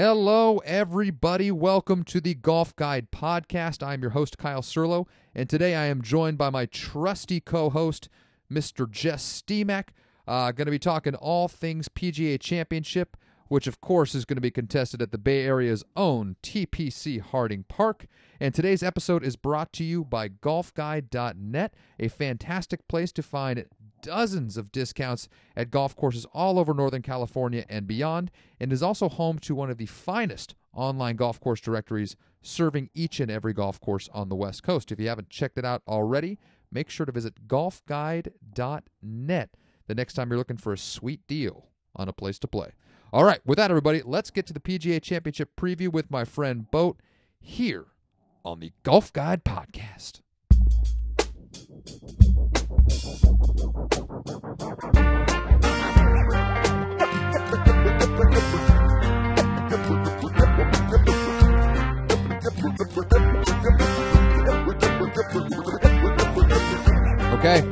Hello, everybody. Welcome to the Golf Guide Podcast. I'm your host, Kyle Serlo, and today I am joined by my trusty co host, Mr. Jess Steemack. Uh, going to be talking all things PGA Championship, which, of course, is going to be contested at the Bay Area's own TPC Harding Park. And today's episode is brought to you by GolfGuide.net, a fantastic place to find dozens of discounts at golf courses all over Northern California and beyond, and is also home to one of the finest online golf course directories serving each and every golf course on the West Coast. If you haven't checked it out already, make sure to visit golfguide.net the next time you're looking for a sweet deal on a place to play. All right, with that, everybody, let's get to the PGA Championship preview with my friend Boat here on the Golf Guide Podcast. Okay,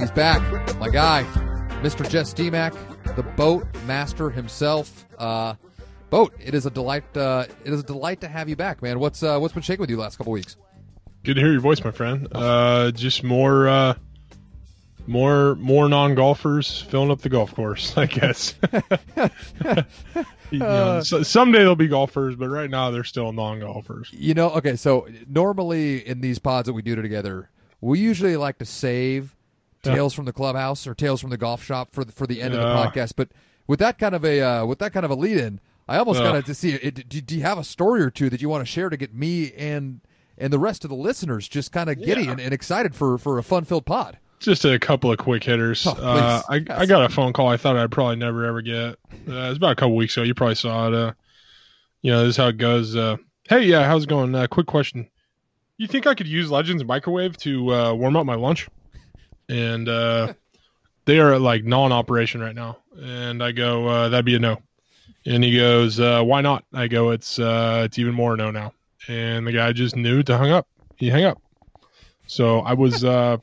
he's back. My guy, Mr. Jess Steemack, the boat master himself. Uh, boat, it is a delight. Uh, it is a delight to have you back, man. What's uh, what's been shaking with you the last couple weeks? Good to hear your voice, my friend. Uh, just more, uh, more, more non golfers filling up the golf course. I guess. you know, so, someday they'll be golfers, but right now they're still non golfers. You know, okay. So normally in these pods that we do together, we usually like to save tales from the clubhouse or tales from the golf shop for the, for the end of the podcast. But with that kind of a uh, with that kind of a lead in, I almost Yeah. got to see it. Do, do you have a story or two that you want to share to get me and and the rest of the listeners just kind of giddy Yeah. and, and excited for for a fun filled pod? Just a couple of quick hitters. Oh, uh, I, please. I got a phone call I thought I'd probably never ever get. Uh, it was about a couple weeks ago. You probably saw it. Uh, you know, this is how it goes. Uh, hey, yeah, how's it going? Uh, quick question. You think I could use Legends microwave to uh, warm up my lunch? And uh, they are like non-operation right now. And I go, uh, that'd be a no. And he goes, uh, why not? I go, it's uh, it's even more no now. And the guy just knew to hung up. He hung up. So I was, uh,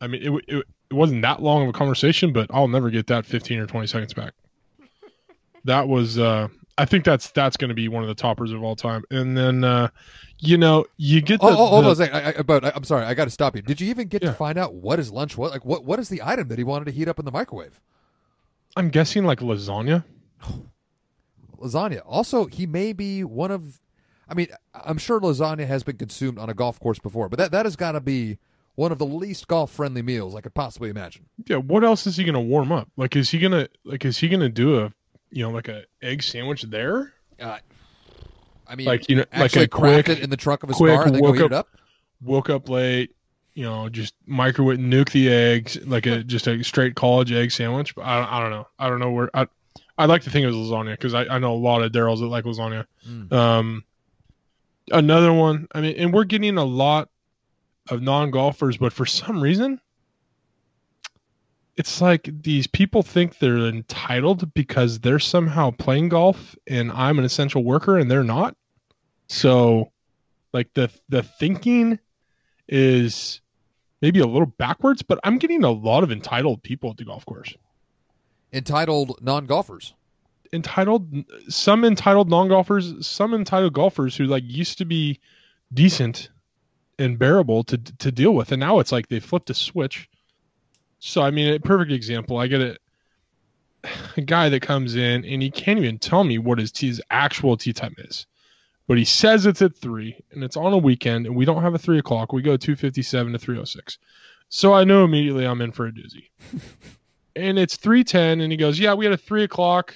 I mean, it, it it wasn't that long of a conversation, but I'll never get that 15 or 20 seconds back. That was, uh, I think that's that's going to be one of the toppers of all time. And then, uh, you know, you get the, Oh, oh, hold the- on a second. I, I, but I, I'm sorry, I got to stop you. Did you even get to find out what his lunch was? Like, what what is the item that he wanted to heat up in the microwave? I'm guessing like lasagna. lasagna. Also, he may be one of. I mean, I'm sure lasagna has been consumed on a golf course before, but that that has got to be one of the least golf friendly meals I could possibly imagine. Yeah, what else is he going to warm up? Like, is he gonna like is he gonna do a you know like a egg sandwich there? Uh, I mean, Like you know, like a quick it in the trunk of his quick car and then woke up- up. woke up late, you know, just microwave nuke the eggs like a just a straight college egg sandwich. But I don't, I don't know. I don't know where I I like to think it was lasagna because I, I know a lot of Daryl's that like lasagna. Mm. Um, another one. I mean, and we're getting a lot of non golfers, but for some reason, it's like these people think they're entitled because they're somehow playing golf and I'm an essential worker and they're not. So, like the the thinking is maybe a little backwards, but I'm getting a lot of entitled people at the golf course. Entitled non golfers. entitled some entitled non-golfers some entitled golfers who like used to be decent and bearable to to deal with. And now it's like they flipped a switch. So i mean a perfect example i get a, a guy that comes in and he can't even tell me what his tee's actual tee time is. But he says it's at three and it's on a weekend and we don't have a three o'clock. We go 257 to 306 so i know immediately i'm in for a doozy. And it's 310 and he goes yeah we had a three o'clock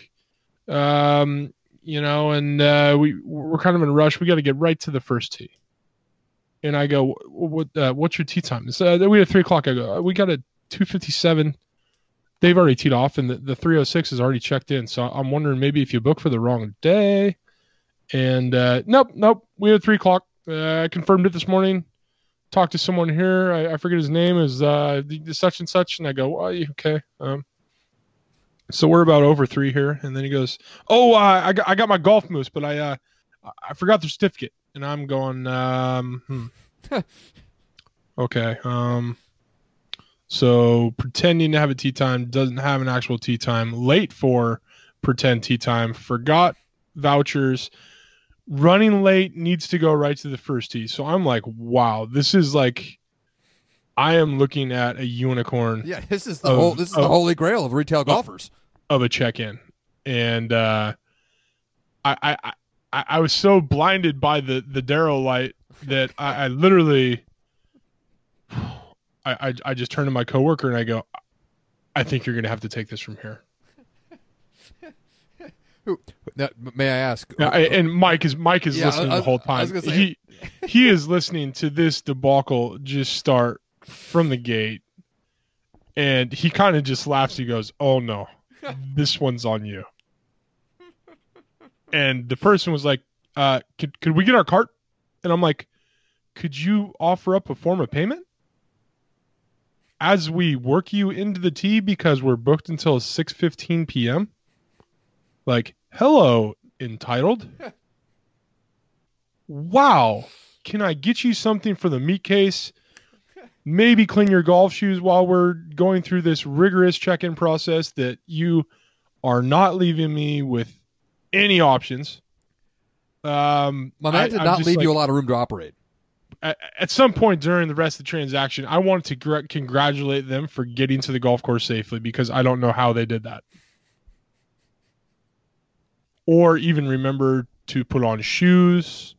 um, you know, and uh, we we're kind of in a rush. We got to get right to the first tee. And I go, what uh, what's your tee time? So uh, we had three o'clock. I go, "Uh, we got a two fifty seven. They've already teed off, and the, the three oh six is already checked in. So I'm wondering maybe if you book for the wrong day. And uh, nope, nope, we had three o'clock. Uh, I confirmed it this morning. Talked to someone here. I, I forget his name is uh, such and such, and I go, yeah, okay. Um, so we're about over three here, and then he goes, "Oh, I got I got my golf moose, but I uh, I forgot the certificate." And I'm going, um, hmm. okay, um, so pretending to have a tee time doesn't have an actual tee time. Late for pretend tee time. Forgot vouchers. Running late needs to go right to the first tee. So I'm like, wow, this is like I am looking at a unicorn Yeah, this is the Of- whole this is the holy grail of retail golfers. of a check-in, and uh, I, I I I was so blinded by the the Darrow light that I, I literally I, I I just turned to my coworker and I go, I think you're gonna have to take this from here. Now, may I ask? I, and Mike is Mike is Yeah, listening I- the whole time. say- he he is listening to this debacle just start from the gate, and he kind of just laughs. He goes, "Oh no, this one's on you." And the person was like, uh, "Could could we get our cart?" And I'm like, "Could you offer up a form of payment?" As we work you into the tee because we're booked until 6:15 p.m. Like, hello, entitled. wow. Can I get you something for the meat case? Maybe clean your golf shoes while we're going through this rigorous check in process that you are not leaving me with any options. Um, My man I- did not leave like- you a lot of room to operate. at, at some point during the rest of the transaction, I wanted to gr- congratulate them for getting to the golf course safely because I don't know how they did that. Or even remember to put on shoes.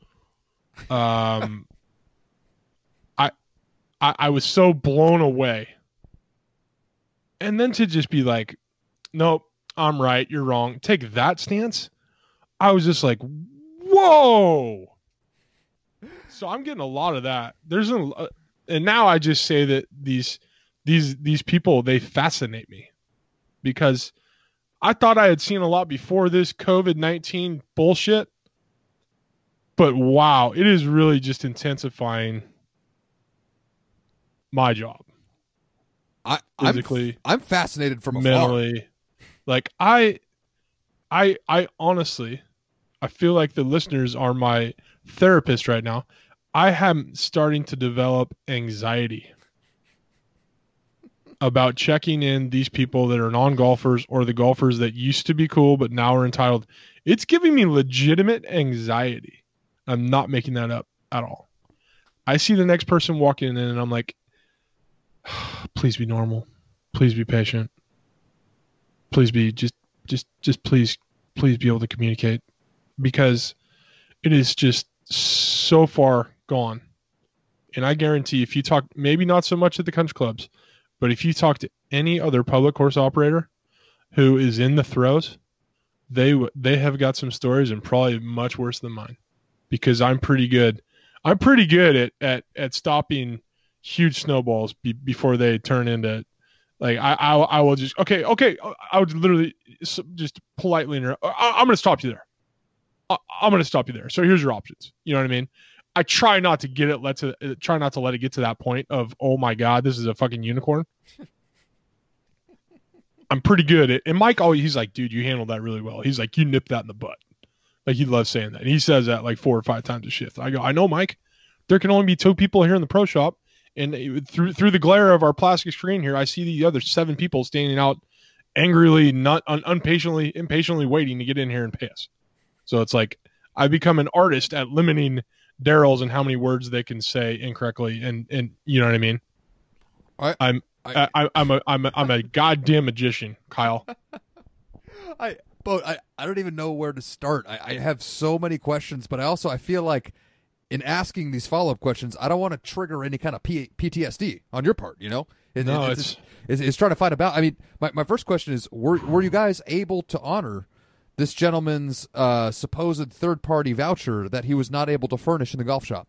Um, I, I, I was so blown away. And then to just be like, nope, I'm right, you're wrong. Take that stance. I was just like, whoa so I'm getting a lot of that. There's a, uh, and now I just say that these these these people they fascinate me because I thought I had seen a lot before this COVID nineteen bullshit, but wow, it is really just intensifying my job I, I'm, physically, I'm fascinated from afar. mentally. Like I, I, I honestly, I feel like the listeners are my therapist right now. I am starting to develop anxiety about checking in these people that are non golfers or the golfers that used to be cool but now are entitled. It's giving me legitimate anxiety. I'm not making that up at all. I see the next person walking in and I'm like, please be normal. Please be patient. Please be just just just please please be able to communicate because it is just so far gone. And I guarantee if you talk maybe not so much at the country clubs, but if you talk to any other public course operator who is in the throes, they they have got some stories and probably much worse than mine because I'm pretty good. I'm pretty good at at at stopping huge snowballs be, before they turn into like I, I I will just okay okay I would literally just politely inter- I, I'm going to stop you there. I, I'm going to stop you there. So here's your options. You know what I mean? I try not to get it let to uh, try not to let it get to that point of oh my god this is a fucking unicorn. I'm pretty good at and Mike always he's like dude you handled that really well. He's like you nipped that in the butt. Like he loves saying that. And he says that like four or five times a shift. I go I know Mike. There can only be two people here in the pro shop and it- through through the glare of our plastic screen here I see the other seven people standing out angrily not un, unpatiently impatiently waiting to get in here and pay us. So it's like I become an artist at limiting Daryl's and how many words they can say incorrectly, and and you know what I mean. I- I'm I- I, I'm a I'm a, I'm a goddamn magician, Kyle. I but I, I don't even know where to start. I, I have so many questions, but I also I feel like in asking these follow up questions, I don't want to trigger any kind of P- PTSD on your part. You know, It- No, it's, it's- it's, it's trying to find about. I mean, my, my first question is: Were were you guys able to honor this gentleman's uh, supposed third party voucher that he was not able to furnish in the golf shop?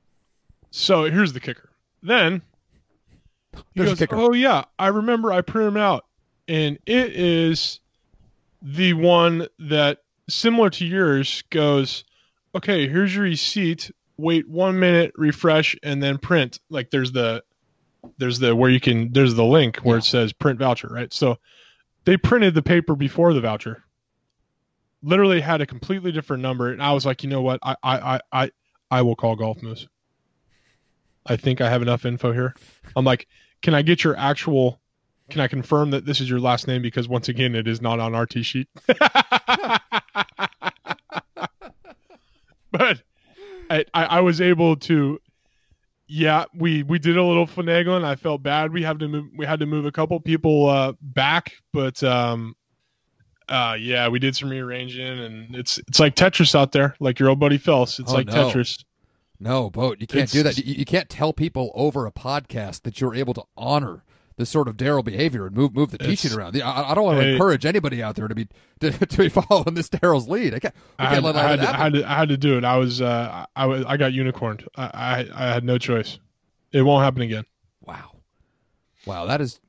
So here's the kicker. Then he There's a goes, kicker. "Oh yeah, I remember. I printed them out, and it is the one that similar to yours goes. Okay, here's your receipt. Wait one minute, refresh, and then print. Like there's the there's the where you can there's the link where it says print voucher, right? So they printed the paper before the voucher. Literally had a completely different number, and I was like, you know what? I I I I, I will call Golf Moose. I think I have enough info here. I'm like, can I get your actual? Can I confirm that this is your last name? Because once again, it is not on our tee sheet. but I, I was able to. Yeah, we we did a little finagling. I felt bad. We had to move. We had to move a couple people uh, back, but um, uh, yeah, we did some rearranging, and it's it's like Tetris out there, like your old buddy Phelps. It's Oh, like no. Tetris. No, boat. You can't It's- do that. You, you can't tell people over a podcast that you're able to honor this sort of Daryl behavior and move move the teaching around. I, I don't want to encourage anybody out there to be to, to be following this Daryl's lead. I can't. I can't had, I, had to, had to, I had to do it. I was uh, I was I got unicorned. I, I I had no choice. It won't happen again. Wow, wow. That is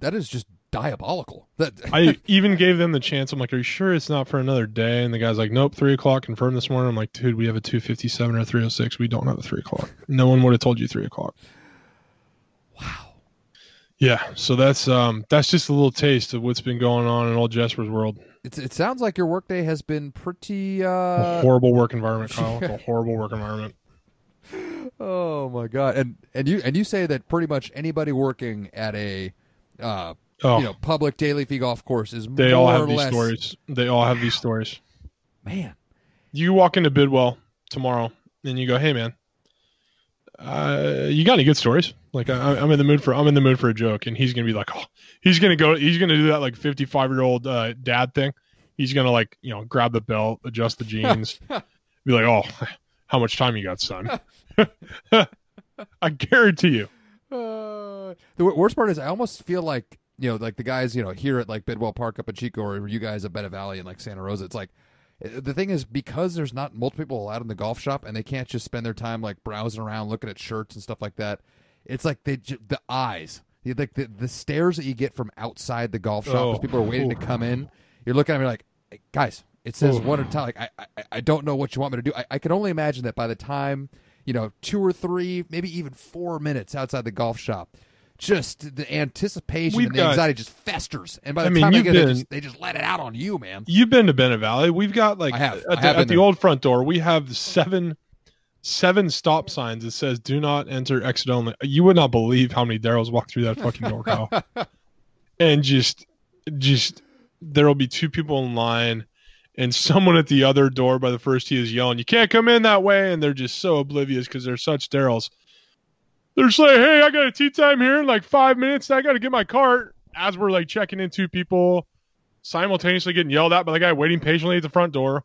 that is just diabolical. That I even gave them the chance. I'm like, "Are you sure it's not for another day?" And the guy's like, "Nope, three o'clock confirmed this morning." I'm like, "Dude, we have a two fifty seven or three oh six. We don't have a three o'clock. No one would have told you three o'clock." wow. Yeah, so that's um that's just a little taste of what's been going on in old Jesper's world. It's, it sounds like your workday has been pretty. a uh horrible work environment, Kyle. A horrible work environment. Oh my god! And and you and you say that pretty much anybody working at a uh, Oh, you know public daily fee golf course is they all have these less stories. They all have these stories. man. You walk into Bidwell tomorrow and you go, "Hey, man, uh, you got any good stories?" Like, I, I'm in the mood for I'm in the mood for a joke, and he's gonna be like, "Oh, he's gonna go, he's gonna do that like 55 year old uh, dad thing. He's gonna like, you know, grab the belt, adjust the jeans, be like, "Oh, how much time you got, son?" I guarantee you. Uh, the worst part is I almost feel like you know, like the guys you know here at like Bidwell Park up in Chico, or you guys at Bennett Valley and like Santa Rosa. It's like uh, the thing is because there's not multiple people allowed in the golf shop, and they can't just spend their time like browsing around, looking at shirts and stuff like that. It's like they the eyes, like the the stares that you get from outside the golf shop as Oh. people are waiting to come in. You're looking at me like, "Hey, guys, it says Oh. one at a time. Like I, I I don't know what you want me to do. I, I can only imagine that by the time you know two or three, maybe even four minutes outside the golf shop. Just the anticipation We've and the got- anxiety just festers, and by the I mean, time they get there, been- just, they just let it out on you, man. You've been to Bennett Valley. We've got like I have. at the, at the old front door. We have seven seven stop signs that says "Do not enter, exit only." You would not believe how many Daryls walk through that fucking door, Kyle. and just, just there will be two people in line, and someone at the other door by the first tee is yelling, "You can't come in that way!" And they're just so oblivious because they're such Daryls. They're just like, "Hey, I got a tee time here in like five minutes. I got to get my cart." As we're like checking in two people, simultaneously getting yelled at by the guy waiting patiently at the front door.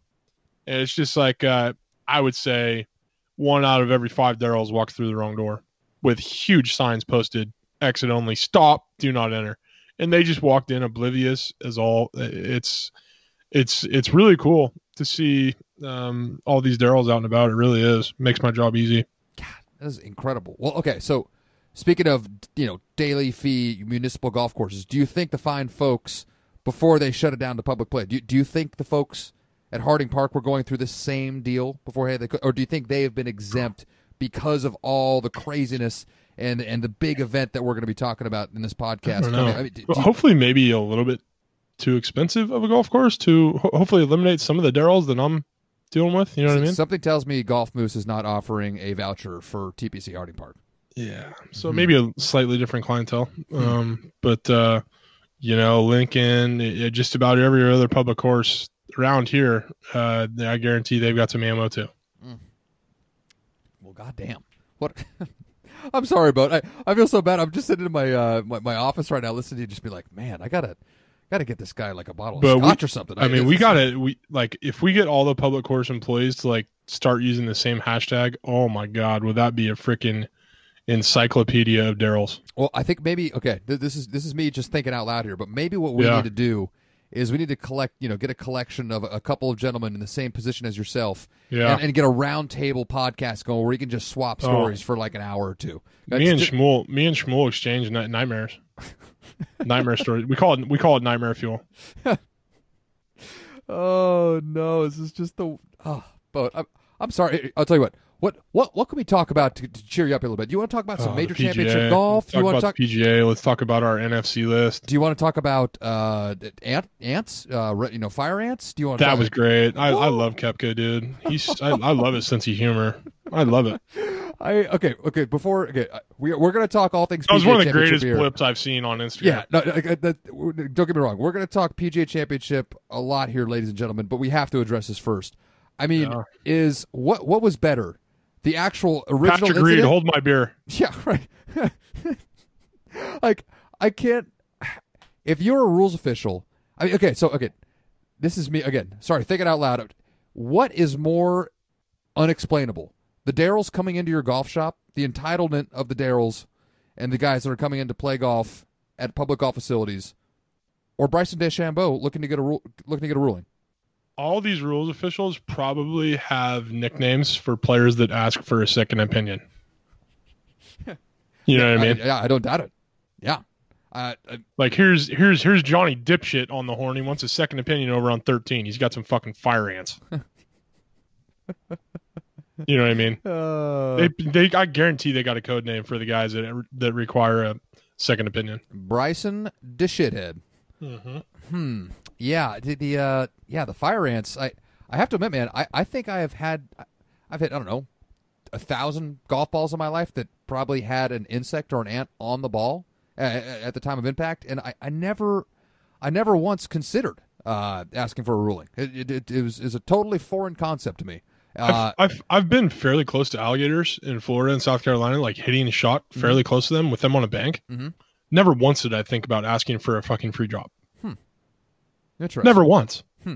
And it's just like uh, I would say one out of every five Daryls walks through the wrong door with huge signs posted exit only, stop, do not enter. And they just walked in oblivious as all it's it's it's really cool to see um, all these Daryls out and about. It really is. Makes my job easy. That is incredible. Well, okay, so speaking of you know daily fee municipal golf courses, do you think the fine folks before they shut it down to public play, do you, do you think the folks at Harding Park were going through the same deal before they could, or do you think they have been exempt because of all the craziness and and the big event that we're going to be talking about in this podcast? I. I mean, do- Well, do hopefully, maybe a little bit too expensive of a golf course to ho- hopefully eliminate some of the Daryls that I'm dealing with. You know what I mean? Something tells me Golf Moose is not offering a voucher for TPC Harding Park. Yeah. So Mhm. maybe a slightly different clientele. Um, but uh, you know, Lincoln, just about every other public course around here, uh, I guarantee they've got some ammo too. Well, goddamn. What? I'm sorry, but I, I feel so bad. I'm just sitting in my, uh, my my office right now, listening to you, just be like, man, I gotta gotta get this guy like a bottle But of we- scotch or something. I mean, we got to we like if we get all the public course employees to like start using the same hashtag. Oh my God, would that be a freaking encyclopedia of Daryl's? Well, I think maybe okay. Th- this is this is me just thinking out loud here, but maybe what we Yeah. need to do is we need to collect, you know, get a collection of a couple of gentlemen in the same position as yourself, Yeah. and, and get a round table podcast going where we can just swap Oh. stories for like an hour or two. me and That's ju- Shmuel, me and Shmuel exchange nightmares. Nightmare story. We call it we call it nightmare fuel. Oh no, this is just the oh, but I'm, I'm sorry. I'll tell you what. What what what can we talk about to, to cheer you up a little bit? Do you want to talk about some Oh, major PGA. championship golf? Let's Do you talk want to talk? PGA. Let's talk about our NFC list. Do you want to talk about uh ant ants? Uh, you know, fire ants? Do you want to That talk, was great. I, I love Koepka, dude. He's I, I love his sense of humor. I love it. I okay okay before okay uh, we we're gonna talk all things. That was PGA one of the greatest here. blips I've seen on Instagram. Yeah, no, uh, that, don't get me wrong. We're going to talk PGA Championship a lot here, ladies and gentlemen, but we have to address this first. I mean, Yeah. is what what was better, the actual original Patrick Reed, hold my beer. Yeah, right. like I can't. If you're a rules official, I mean, okay, so okay, this is me again. Sorry, thinking out loud. What is more unexplainable? The Darrells coming into your golf shop, the entitlement of the Darrells, and the guys that are coming in to play golf at public golf facilities, or Bryson DeChambeau looking to get a ru- looking to get a ruling. All these rules officials probably have nicknames for players that ask for a second opinion. You know what I mean? yeah, I don't doubt it. Yeah, uh, uh, Like here's here's here's Johnny dipshit on the horn. He wants a second opinion over on 13. He's got some fucking fire ants. you know what I mean? uh, They they I guarantee they got a code name for the guys that that require a second opinion. Bryson DeShithead. Mm-hmm. Hmm. Yeah. The, the uh yeah the fire ants. I I have to admit, man. I I think I have had I've hit I don't know a thousand golf balls in my life that probably had an insect or an ant on the ball uh, at the time of impact, and I I never I never once considered uh asking for a ruling. It it, it, it was is a totally foreign concept to me. Uh, I've, I've I've been fairly close to alligators in Florida and South Carolina, like hitting a shot fairly close to them with them on a bank. Mhm. Never once did I think about asking for a fucking free drop. Hmm. Interesting. Never once. Hmm.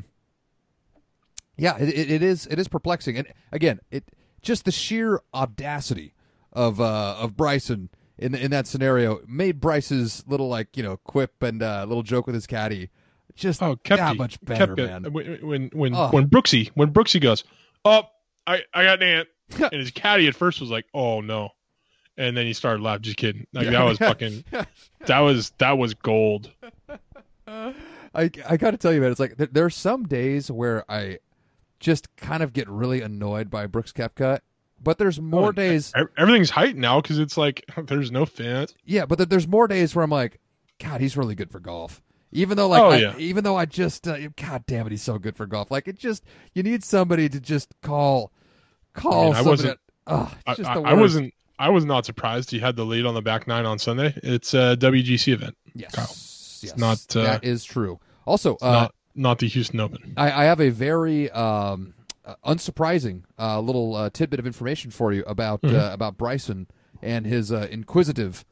Yeah, it, it, it is. It is perplexing, and again, it just the sheer audacity of uh, of Bryson in in that scenario made Bryce's little like you know quip and uh, little joke with his caddy just Oh, Koepka. that much better, Koepka. man. When when when, Oh. when Brooksy when Brooksy goes, oh, I I got an ant, and his caddy at first was like, oh no, and then he started laughing. Just kidding. Like that was fucking. That was that was gold. I I got to tell you, man, it's like there, there are some days where I just kind of get really annoyed by Brooks Koepka, but there's more Oh, days. Everything's height now because it's like there's no fence. Yeah, but there's more days where I'm like, God, he's really good for golf. Even though, like, Oh, I, yeah. even though I just, uh, God damn it, he's so good for golf. Like, it just, you need somebody to just call, call I I wasn't- that- Ugh, I, it's just I- the I wasn't. I was not surprised he had the lead on the back nine on Sunday. It's a WGC event, Yes, Kyle. yes, not, uh, that is true. Also, uh, not not the Houston Open. I, I have a very um, uh, unsurprising uh, little uh, tidbit of information for you about Mm-hmm. uh, about Bryson and his uh, inquisitive,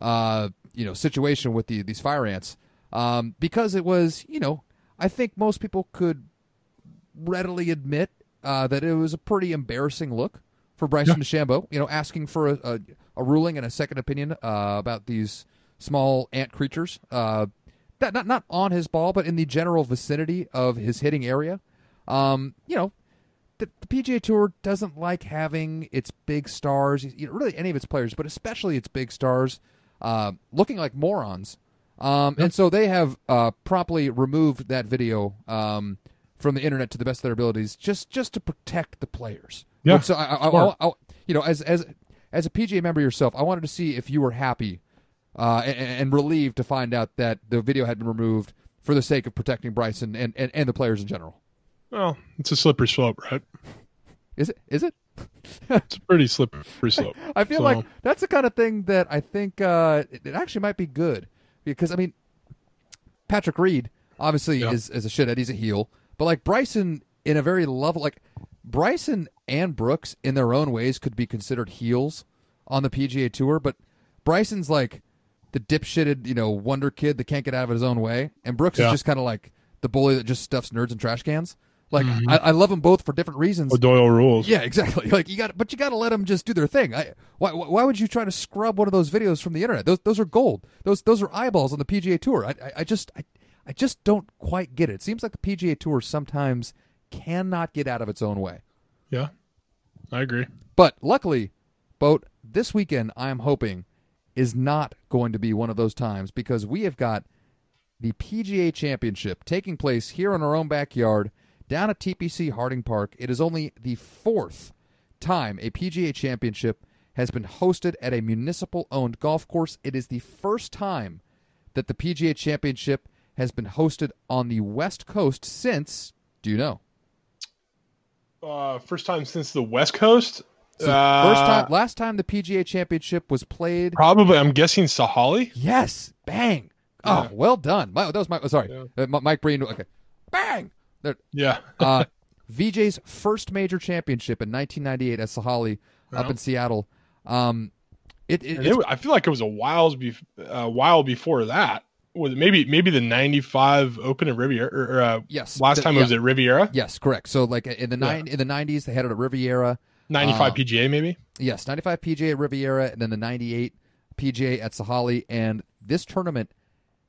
uh, you know, situation with the these fire ants. Um, because it was, you know, I think most people could readily admit uh, that it was a pretty embarrassing look for Bryson DeChambeau. You know, asking for a, a, a ruling and a second opinion uh, about these small ant creatures. Uh, that not not on his ball, but in the general vicinity of his hitting area. Um, you know, the, the PGA Tour doesn't like having its big stars, you know, really any of its players, but especially its big stars, uh, looking like morons. Um, and so they have uh, promptly removed that video um, from the internet to the best of their abilities, just just to protect the players. Yeah, So I, I. I- you know, as as as a PGA member yourself, I wanted to see if you were happy uh, and, and relieved to find out that the video had been removed for the sake of protecting Bryson and, and, and the players in general. Well, it's a slippery slope, right? Is it? Is it? It's a pretty slippery slope. I feel So- like that's the kind of thing that I think uh, it, it actually might be good because I mean, Patrick Reed obviously Yeah. is is a shithead. He's a heel, but like Bryson in a very level like Bryson and Brooks in their own ways could be considered heels on the PGA Tour, but Bryson's like the dipshitted you know wonder kid that can't get out of his own way, and Brooks Yeah. is just kind of like the bully that just stuffs nerds in trash cans. Like Mm-hmm. I, I love them both for different reasons. Doyle rules. Yeah, exactly. Like you got, but you got to let them just do their thing. I, why, why would you try to scrub one of those videos from the internet? Those, those are gold. Those, those are eyeballs on the PGA Tour. I, I, I just, I, I just don't quite get it. It seems like the PGA Tour sometimes cannot get out of its own way. Yeah, I agree. But luckily, boat this weekend, I am hoping is not going to be one of those times because we have got the PGA Championship taking place here in our own backyard down at TPC Harding Park. It is only the fourth time a PGA Championship has been hosted at a municipal owned golf course. It is the first time that the PGA Championship has been hosted on the West Coast since, do you know? Uh, first time since the West Coast. So Uh, first time, last time the PGA Championship was played. Probably, I'm guessing Sahalee. Yes, bang! Oh, Yeah. well done. My, that was my. Sorry, Yeah. uh, Mike Breen. Okay, bang. There, Yeah, uh, VJ's first major championship in 1998 at Sahalee up in Seattle. Um, it, it, it, I feel like it was a while, be, a while before that. Was it maybe maybe the '95 Open at Riviera? Or, uh, yes, last the- time yeah, it was at Riviera. yes, correct. So like in the Yeah. in the 90s, they had it at Riviera. '95 Uh, PGA maybe. Yes, 95 PGA at Riviera, and then the 98 PGA at Sahalee And this tournament,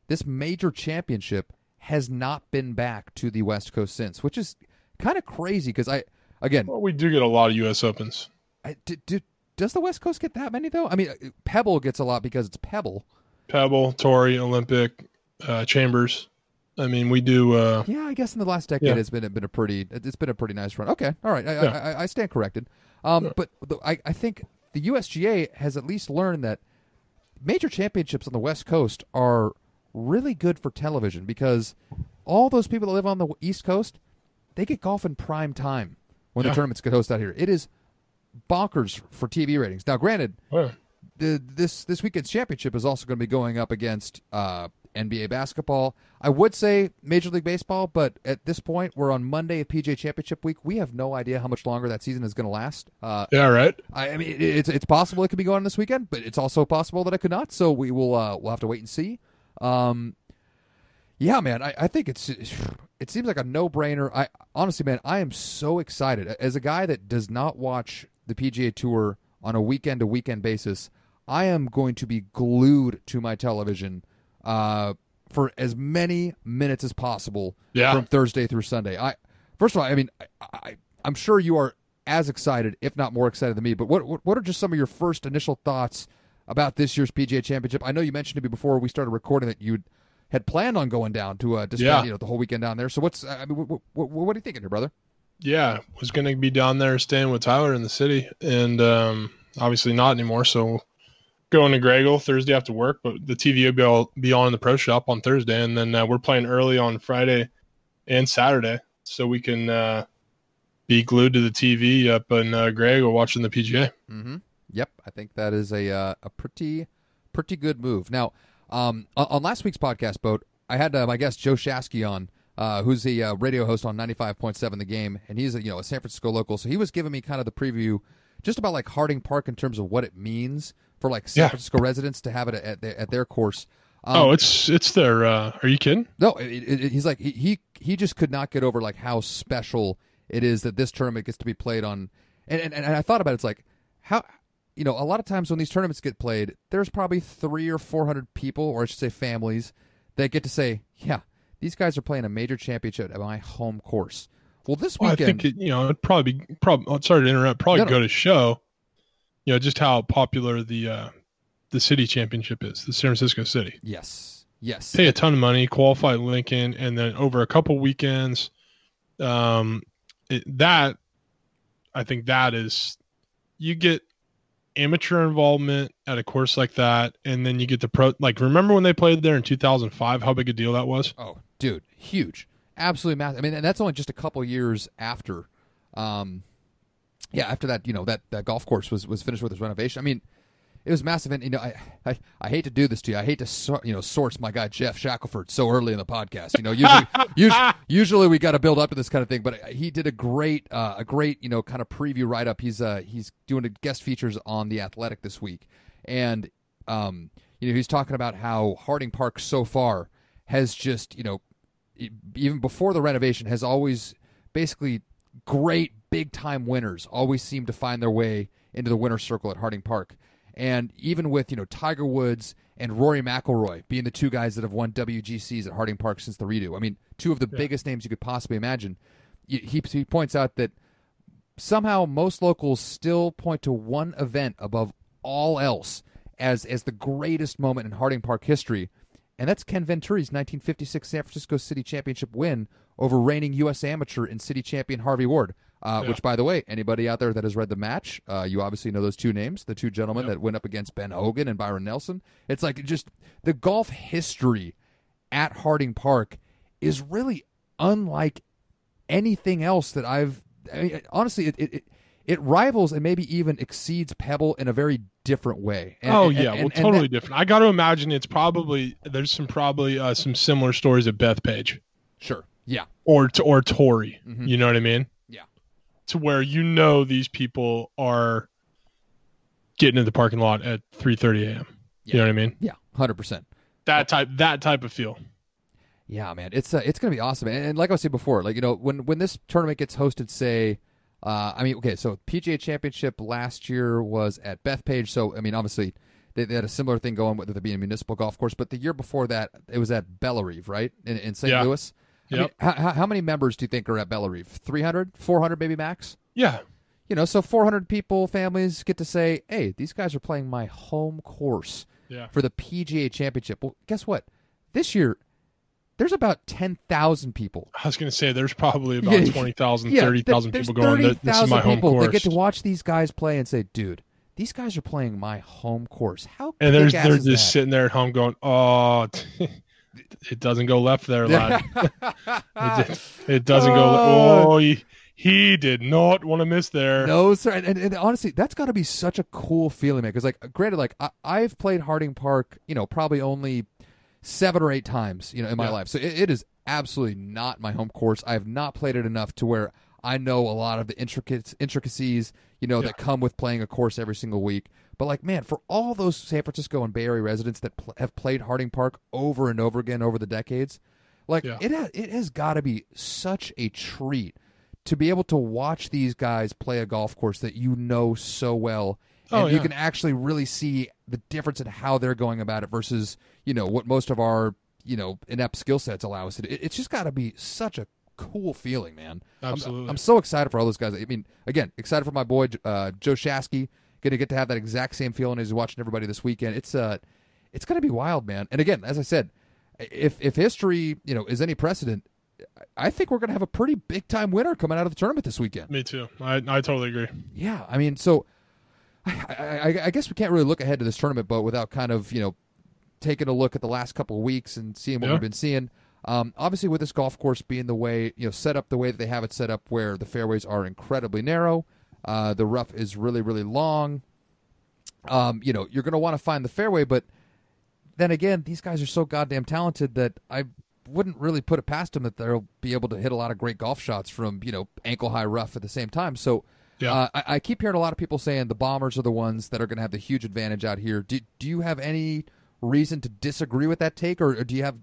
this major championship, has not been back to the West Coast since, which is kind of crazy because I, again, Well, we do get a lot of U.S. Opens. I, do, do, does the West Coast get that many though? I mean, uh, Pebble gets a lot because it's Pebble. Pebble, Torrey, Olympic, uh, Chambers. I mean, we do. Uh, Yeah, I guess in the last decade Yeah. it's been been a pretty it's been a pretty nice run. Okay, all right, I, Yeah. I, I, I stand corrected. Um, Yeah. but the, I I think the USGA has at least learned that major championships on the West Coast are really good for television because all those people that live on the East Coast they get golf in prime time when the tournaments get hosted out here. It is bonkers for TV ratings. Now, granted, well, the, this this weekend's championship is also going to be going up against uh, NBA basketball. I would say Major League Baseball, but at this point, we're on Monday of PJ Championship week. We have no idea how much longer that season is going to last. Uh, yeah, right. I, I mean, it, it's it's possible it could be going on this weekend, but it's also possible that it could not. So we will uh, we'll have to wait and see. Um, yeah, man, I, I think it's it seems like a no brainer. I honestly, man, I am so excited as a guy that does not watch the PGA Tour on a weekend to weekend basis. I am going to be glued to my television uh, for as many minutes as possible Yeah. from Thursday through Sunday. I first of all, I mean, I, I, I'm sure you are as excited, if not more excited than me. But what what, are just some of your first initial thoughts about this year's PGA Championship? I know you mentioned to me before we started recording that you had planned on going down to uh, Yeah. you know the whole weekend down there. So what's I mean, what, what, what are you thinking here, brother? Yeah, was going to be down there staying with Tyler in the city, and um, obviously not anymore. So going to Gregel Thursday after work, but the TV will be, all, be on in the pro shop on Thursday, and then uh, we're playing early on Friday and Saturday, so we can uh, be glued to the TV up in uh, Gregel watching the PGA. Mm-hmm. Yep, I think that is a uh, a pretty pretty good move. Now, um, on, last week's podcast, boat, I had uh, my guest Joe Shasky on, uh, who's the uh, radio host on ninety five point seven The Game, and he's a, you know a San Francisco local, so he was giving me kind of the preview just about like Harding Park in terms of what it means for like San Yeah. Francisco residents to have it at their, at their course. Um, oh, it's it's their. Uh, are you kidding? no, it, it, it- he's like he, he he just could not get over like how special it is that this tournament gets to be played on. And and, and I thought about it, it's like how you know a lot of times when these tournaments get played, there's probably three or four hundred people, or I should say families, that get to say, yeah, these guys are playing a major championship at my home course. Well, this Well, I think it, you know it'd probably be probably. oh, Sorry to interrupt. Probably no. go to show, you know, just how popular the uh, the city championship is, the San Francisco City. yes, yes, Pay a ton of money, qualify Lincoln, and then over a couple weekends, um, it, that I think that is you get amateur involvement at a course like that, and then you get the pro. Like, remember when they played there in 2005? How big a deal that was? Oh, dude, huge, absolutely massive. I mean, and that's only just a couple years after, um, yeah, after that, you know, that that golf course was was finished with its renovation. I mean, it was massive, and you know, I I, I hate to do this to you. I hate to you know source my guy Geoff Shackelford so early in the podcast. You know, usually usually, usually we got to build up to this kind of thing, but he did a great uh, a great you know kind of preview write up. He's uh he's doing a guest features on the Athletic this week, and um you know he's talking about how Harding Park so far has just you know even before the renovation has always basically great big time winners always seem to find their way into the winner's circle at Harding Park. And even with, you know, Tiger Woods and Rory McIlroy being the two guys that have won WGCs at Harding Park since the redo. I mean, two of the biggest names you could possibly imagine. He, he he points out that somehow most locals still point to one event above all else as as the greatest moment in Harding Park history, and that's Ken Venturi's 1956 San Francisco City Championship win over reigning U.S. amateur and city champion Harvey Ward. Uh, Yeah. Which, by the way, anybody out there that has read the match, uh, you obviously know those two names, the two gentlemen that went up against Ben Hogan and Byron Nelson. It's like just the golf history at Harding Park is really unlike anything else that I've. I mean, honestly, it, it it it rivals and maybe even exceeds Pebble in a very different way. And- oh yeah, and- well, totally that- different. I got to imagine it's probably there's some probably uh, some similar stories at Bethpage sure. Yeah. or or Torrey. Mhm. You know what I mean? Yeah. to where you know these people are getting in the parking lot at 3:30 a.m. You know what I mean? Yeah, hundred percent. That type that type of feel. Yeah, man, it's uh, it's gonna be awesome. And, and like I said before, like you know, when when this tournament gets hosted, say, uh, I mean, okay, so PGA Championship last year was at Bethpage, so I mean, obviously. They, they had a similar thing going with it being a municipal golf course, but the year before that, it was at Bellerive, right, in, in St. Yeah. Louis. I Yep. mean, how, how- many members do you think are at Bellerive? 300, 400 maybe max? Yeah. You know, so 400 people, families get to say, hey, these guys are playing my home course Yeah. for the PGA Championship. Well, guess what? This year, there's about 10,000 people. I was going to say there's probably about Yeah, 20,000, Yeah, 30,000 there's people going. This is my home course. that get to watch these guys play and say, dude, these guys are playing my home course. How and there's they're just that? sitting there at home going, "Oh, it doesn't go left there, lad. it, it doesn't go. Oh. Oh, he, he did not want to miss there. No, sir. And, and, and honestly, that's got to be such a cool feeling, man. Because, like, granted, like I, I've played Harding Park, you know, probably only seven or eight times, you know, in my Yeah. life. So it, it is absolutely not my home course. I have not played it enough to where I know a lot of the intricacies, intricacies, you know, Yeah. that come with playing a course every single week. But like, man, for all those San Francisco and Bay Area residents that pl- have played Harding Park over and over again over the decades, like Yeah. it ha- it has got to be such a treat to be able to watch these guys play a golf course that you know so well oh, and Oh, you can actually really see the difference in how they're going about it versus you know what most of our you know inept skill sets allow us to do. It- It's just got to be such a cool feeling, man. I'm- Absolutely. I'm, so excited for all those guys. I mean, again, excited for my boy uh, Joe Shasky. Going to get to have that exact same feeling as watching everybody this weekend. It's uh, it's going to be wild, man. And again, as I said, if if history you know is any precedent, I think we're going to have a pretty big time winner coming out of the tournament this weekend. Me too. I, I totally agree. Yeah, I mean, so I, I, I guess we can't really look ahead to this tournament, but without kind of you know taking a look at the last couple of weeks and seeing what Yeah. we've been seeing. Um, obviously, with this golf course being the way you know set up the way that they have it set up, where the fairways are incredibly narrow, uh, the rough is really really long. Um, you know, you're going to want to find the fairway, but then again, these guys are so goddamn talented that I wouldn't really put it past them that they'll be able to hit a lot of great golf shots from you know ankle high rough at the same time. So. Yeah. Uh, I, I keep hearing a lot of people saying the Bombers are the ones that are going to have the huge advantage out here. Do, do you have any reason to disagree with that take, or, or do you have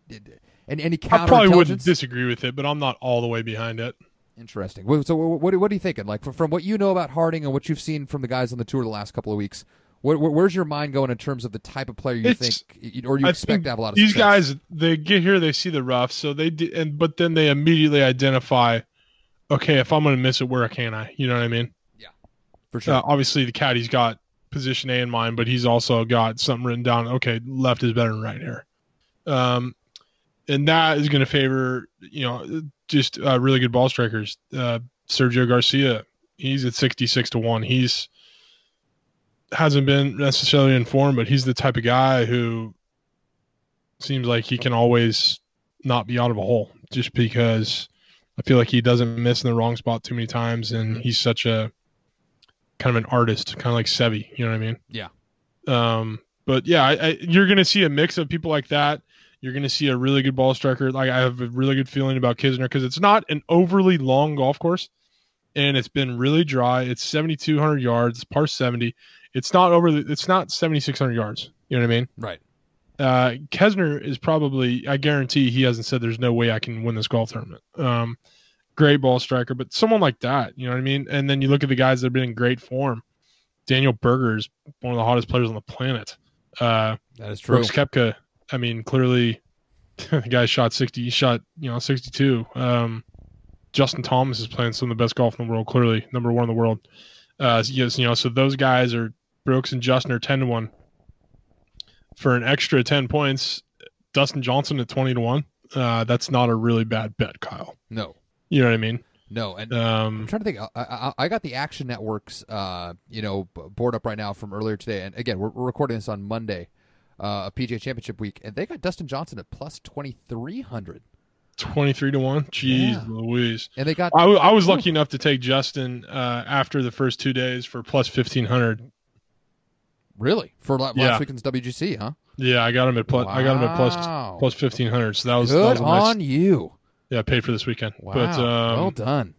any, any I probably wouldn't disagree with it, but I'm not all the way behind it. Interesting. So, what, what are you thinking? Like, from, what you know about Harding and what you've seen from the guys on the tour the last couple of weeks, where, where- where's your mind going in terms of the type of player you It's- think, or you I expect to have a lot of these success? guys. They get here, they see the rough, so they and but then they immediately identify. Okay, if I'm going to miss it, where can I? You know what I mean? For sure. Uh, obviously, the caddy's got position A in mind, but he's also got something written down. Okay, left is better than right here, um, and that is going to favor you know just uh, really good ball strikers. Uh, Sergio Garcia, he's at sixty six to one. He's hasn't been necessarily informed, but he's the type of guy who seems like he can always not be out of a hole just because I feel like he doesn't miss in the wrong spot too many times, and he's such a kind of an artist, kind of like Seve. You know what I mean? Yeah. Um, but yeah, I, I, you're going to see a mix of people like that. You're going to see a really good ball striker. Like I have a really good feeling about Kisner because it's not an overly long golf course, and it's been really dry. It's 7,200 yards, par 70. It's not over. The, it's not 7,600 yards. You know what I mean? right. uh, Kisner is probably, I guarantee he hasn't said there's no way I can win this golf tournament. Um, great ball striker, but someone like that, you know what I mean? And then you look at the guys that have been in great form. Daniel Berger is one of the hottest players on the planet. Uh, That is true. Brooks Koepka, I mean, clearly the guy shot 60, he shot, you know, 62. Um, Justin Thomas is playing some of the best golf in the world, clearly number one in the world. Uh, yes, you know, so those guys are Brooks and Justin are 10 to 1 for an extra 10 points. Dustin Johnson at 20 to 1. Uh, that's not a really bad bet, Kyle. No, You know what I mean? no, and I'm Um, trying to think. I, I, I got the Action Network's, uh, you know, board up right now from earlier today, and again, we're, we're recording this on Monday, uh, PGA Championship week, and they got Dustin Johnson at plus twenty three hundred, 23 to 1. Jeez Yeah. Louise. and they got I was lucky enough to take Justin uh, after the first two days for plus 1500. really for last Yeah. weekend's WGC, huh? Yeah, I got him at plus. I got him at plus 1500. So that was, that Good was a nice, on you. Yeah, paid for this weekend. Wow, But um, well done.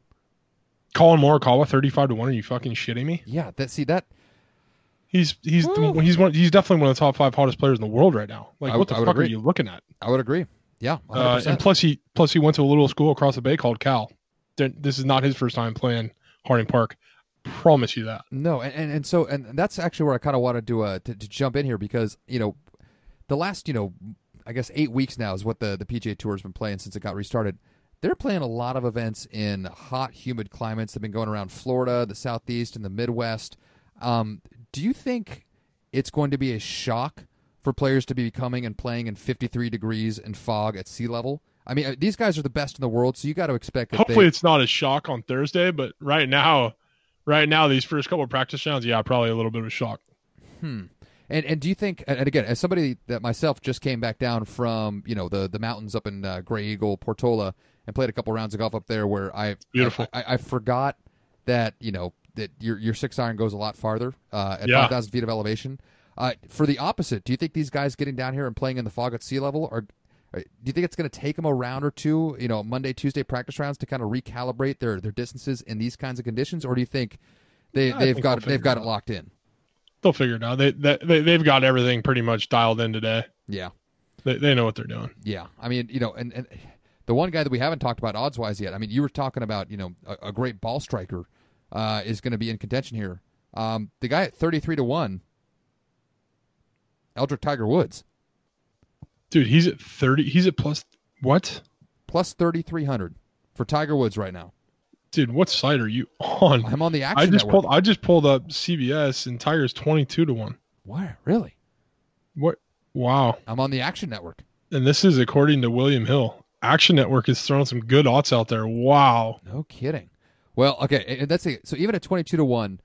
Collin Morikawa thirty five to one. Are you fucking shitting me? Yeah, that see that He's he's he's one he's definitely one of the top five hottest players in the world right now. Like I- what the fuck are you looking at? I would agree. Yeah, Uh, 100%. and plus he plus he went to a little school across the bay called Cal. This is not his first time playing Harding Park. Promise you that. No, and, and, and so and that's actually where I kind of wanted to, uh, to to jump in here because you know the last you know I guess eight weeks now is what the the PGA Tour has been playing since it got restarted. They're playing a lot of events in hot, humid climates. They've been going around Florida, the Southeast, and the Midwest. Um, do you think it's going to be a shock for players to be coming and playing in 53 degrees and fog at sea level? I mean, uh, these guys are the best in the world, so you got to expect that Hopefully they, it's not a shock on Thursday, but right now, right now these first couple of practice rounds, yeah, probably a little bit of a shock. Hmm. And and do you think? And again, as somebody that myself just came back down from you know the the mountains up in uh, Graeagle, Portola, and played a couple rounds of golf up there, where I Beautiful. I, I, I forgot that you know that your your six iron goes a lot farther uh, at Yeah. five thousand feet of elevation. Uh, for the opposite, do you think these guys getting down here and playing in the fog at sea level are? Do you think it's going to take them a round or two, you know, Monday, Tuesday practice rounds to kind of recalibrate their, their distances in these kinds of conditions, or do you think they I they've think got they've got it locked in? They'll figure it out. They, they they they've got everything pretty much dialed in today. Yeah. They they know what they're doing. Yeah, I mean, you know, and, and the one guy that we haven't talked about odds wise yet. I mean, you were talking about, you know, a, a great ball striker uh, is going to be in contention here. Um, the guy at thirty three to one, Eldrick Tiger Woods, Dude, he's at thirty. He's at plus what? plus thirty three hundred for Tiger Woods right now. Dude, what site are you on? I'm on the action. I just Network. pulled. I just pulled up CBS and Tiger's twenty two to one. Where really? What? Wow. I'm on the Action Network. And this is according to William Hill. Action Network is throwing some good odds out there. Wow. No kidding. Well, okay, that's it. So even at twenty two to one.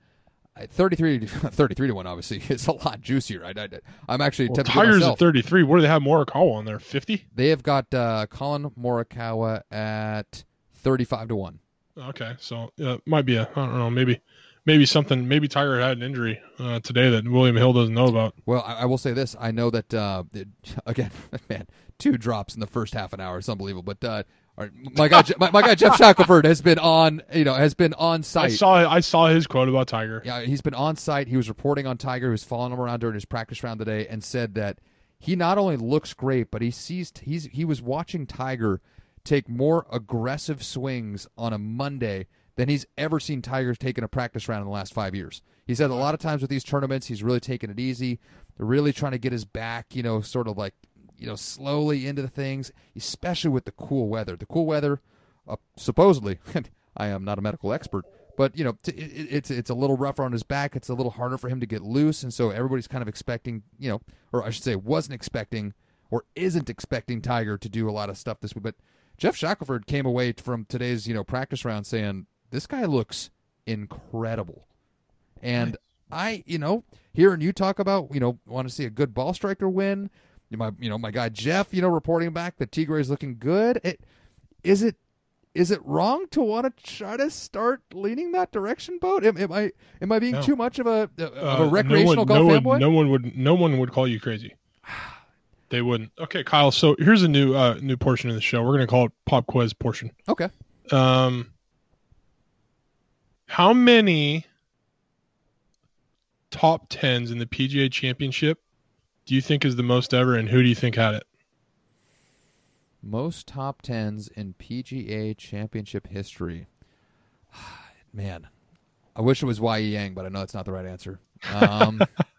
uh, 33, to- 33 to 1 obviously is a lot juicier I, I, i'm actually Well, Tiger's myself. at 33. What do they have Morikawa on there? 50? They have got uh, Collin Morikawa at thirty-five to one. Okay, so uh, might be a I don't know maybe maybe something maybe Tiger had an injury uh, today that William Hill doesn't know about. Well, I, I will say this: I know that uh, it- again, man, two drops in the first half an hour is unbelievable. But uh, right, my guy, my, my guy Geoff Shackelford has been on, you know, has been on site. I saw I saw his quote about Tiger. Yeah, he's been on site. He was reporting on Tiger, who's following him around during his practice round today, and said that he not only looks great, but he sees he's he was watching Tiger take more aggressive swings on a Monday than he's ever seen Tiger take in a practice round in the last five years. He said a lot of times with these tournaments, he's really taking it easy. Really trying to get his back, you know, sort of like you know, slowly into the things, especially with the cool weather. The cool weather, uh, supposedly, I am not a medical expert, but you know, t- it, it's it's a little rougher on his back. It's a little harder for him to get loose, and so everybody's kind of expecting, you know, or I should say, wasn't expecting or isn't expecting Tiger to do a lot of stuff this week. But Geoff Shackelford came away from today's you know practice round saying this guy looks incredible, and I you know hearing you talk about you know want to see a good ball striker win. My you know my guy Geoff you know reporting back that Tiger is looking good. It is it is it wrong to want to try to start leaning that direction, boat? Am, am I am I being No. too much of a of Uh, a recreational no one, golf no one, fanboy? No one would. No one would call you crazy. They wouldn't. Okay, Kyle. So here's a new uh, new portion of the show. We're gonna call it pop quiz portion. Okay, Um, how many top tens in the PGA Championship do you think is the most ever, and who do you think had it? most top tens in PGA Championship history. Man, I wish it was E Yang, but I know it's not the right answer. Um,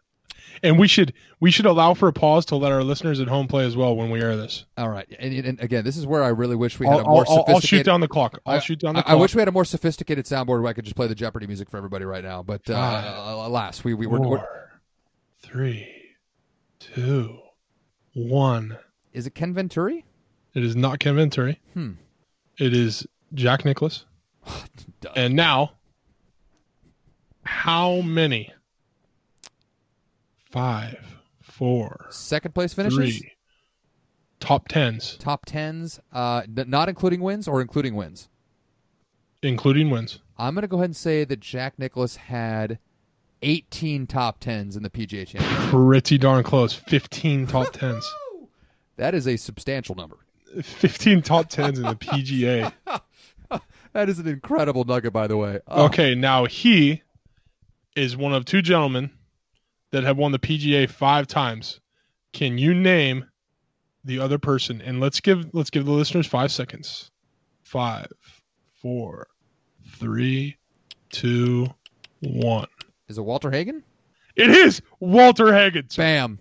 And we should we should allow for a pause to let our listeners at home play as well when we air this. all right, and, and again, this is where I really wish we I'll, had a more I'll- I'll- I'll shoot down the clock. I'll I- shoot down the I, clock. I wish we had a more sophisticated soundboard where I could just play the Jeopardy music for everybody right now. But uh, Five, alas, we we were, we're. Four, three, two, one. Is it Ken Venturi? It is not Ken Venturi. Hmm. It is Jack Nicklaus. And now, how many? Five, four, Second place finishes. three. Top tens, Top tens, uh, not including wins or including wins. including wins. I'm going to go ahead and say that Jack Nicklaus had 18 top tens in the PGA Championship. Pretty darn close. 15 top tens. That is a substantial number. 15 top tens in the PGA. That is an incredible nugget, by the way. Oh, Okay, now he is one of two gentlemen that have won the PGA five times. Can you name the other person? And let's give let's give the listeners five seconds. Five, four, three, two, one. Is it Walter Hagen? It is Walter Hagen. Bam.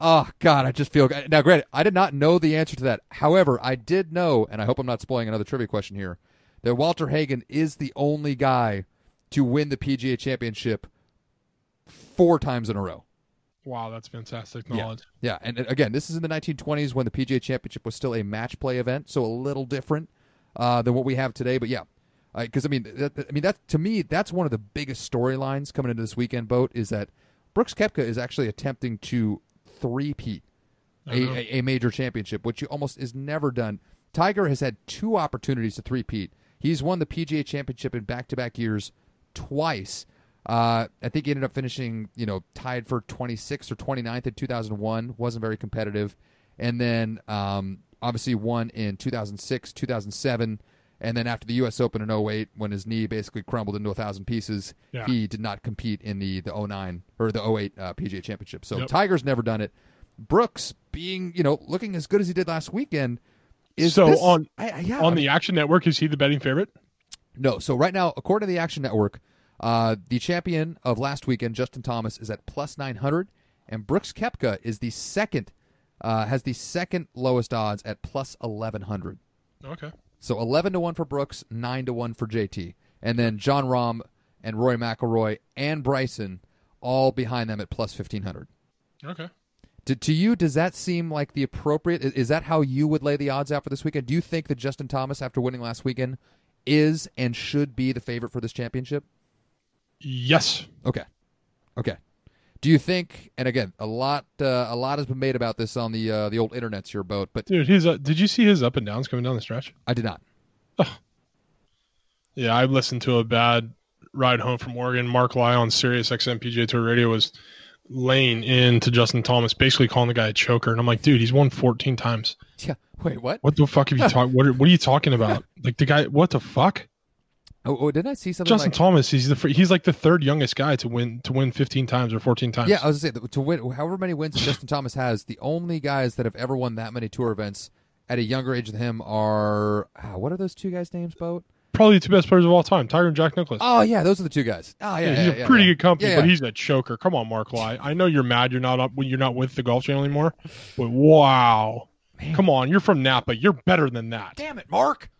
Oh God, I just feel now. Granted, I did not know the answer to that. However, I did know, and I hope I'm not spoiling another trivia question here, that Walter Hagen is the only guy to win the PGA Championship four times in a row. Wow, that's fantastic Yeah. knowledge. Yeah, and, and again, this is in the 1920s when the PGA Championship was still a match play event, so a little different uh, than what we have today. But yeah, because I mean, that, I mean that to me, that's one of the biggest storylines coming into this weekend. Boat is that Brooks Koepka is actually attempting to three-peat I a, a, a major championship, which you almost is never done. Tiger has had two opportunities to three-peat. He's won the PGA Championship in back-to-back years twice. Uh, I think he ended up finishing, you know, tied for 26th or 29th in 2001. wasn't very competitive, and then um, obviously won in 2006, 2007, and then after the U.S. Open in 08, when his knee basically crumbled into a thousand pieces, Yeah. he did not compete in the the 09 or the 08 uh, PGA Championship. So Yep. Tiger's never done it. Brooks being, you know, looking as good as he did last weekend. Is So this- on- I, yeah, On I the Action Network, is he the betting favorite? no, so right now, according to the Action Network, uh, the champion of last weekend, Justin Thomas, is at plus 900, and Brooks Koepka is the second, uh, has the second lowest odds at plus 1100. Okay. So 11 to 1 for Brooks, 9 to 1 for JT. And then Jon Rahm and Rory McIlroy and Bryson all behind them at plus 1500. Okay. To, to you, does that seem like the appropriate? Is that how you would lay the odds out for this weekend? Do you think that Justin Thomas, after winning last weekend, is and should be the favorite for this championship? Yes. Okay, okay. Do you think? And again, a lot, uh, a lot has been made about this on the uh, the old internet's your boat, but Dude, his uh, did you see his up and downs coming down the stretch? I did not. Yeah, I listened to a bad ride home from Oregon. Mark Lye on Sirius XM PGA Tour Radio was laying into Justin Thomas, basically calling the guy a choker. And I'm like, dude, he's won 14 times. Yeah. Wait, what? What the fuck have you talking? What are, what are you talking about? Like the guy? What the fuck? Oh, oh didn't I see something Justin like? Thomas, he's the he's like the third youngest guy to win to win 15 times or 14 times. Yeah, I was gonna say to win however many wins Justin Thomas has. The only guys that have ever won that many tour events at a younger age than him are ah, what are those two guys' names? Boat. probably the two best players of all time, Tiger and Jack Nicklaus. Oh yeah, those are the two guys. Oh yeah, Yeah, he's yeah, a pretty yeah. good company, but he's a choker. Come on, Mark Lye. I know you're mad you're not up when you're not with the Golf Channel anymore, but wow, Man. come on, you're from Napa. You're better than that. Damn it, Mark.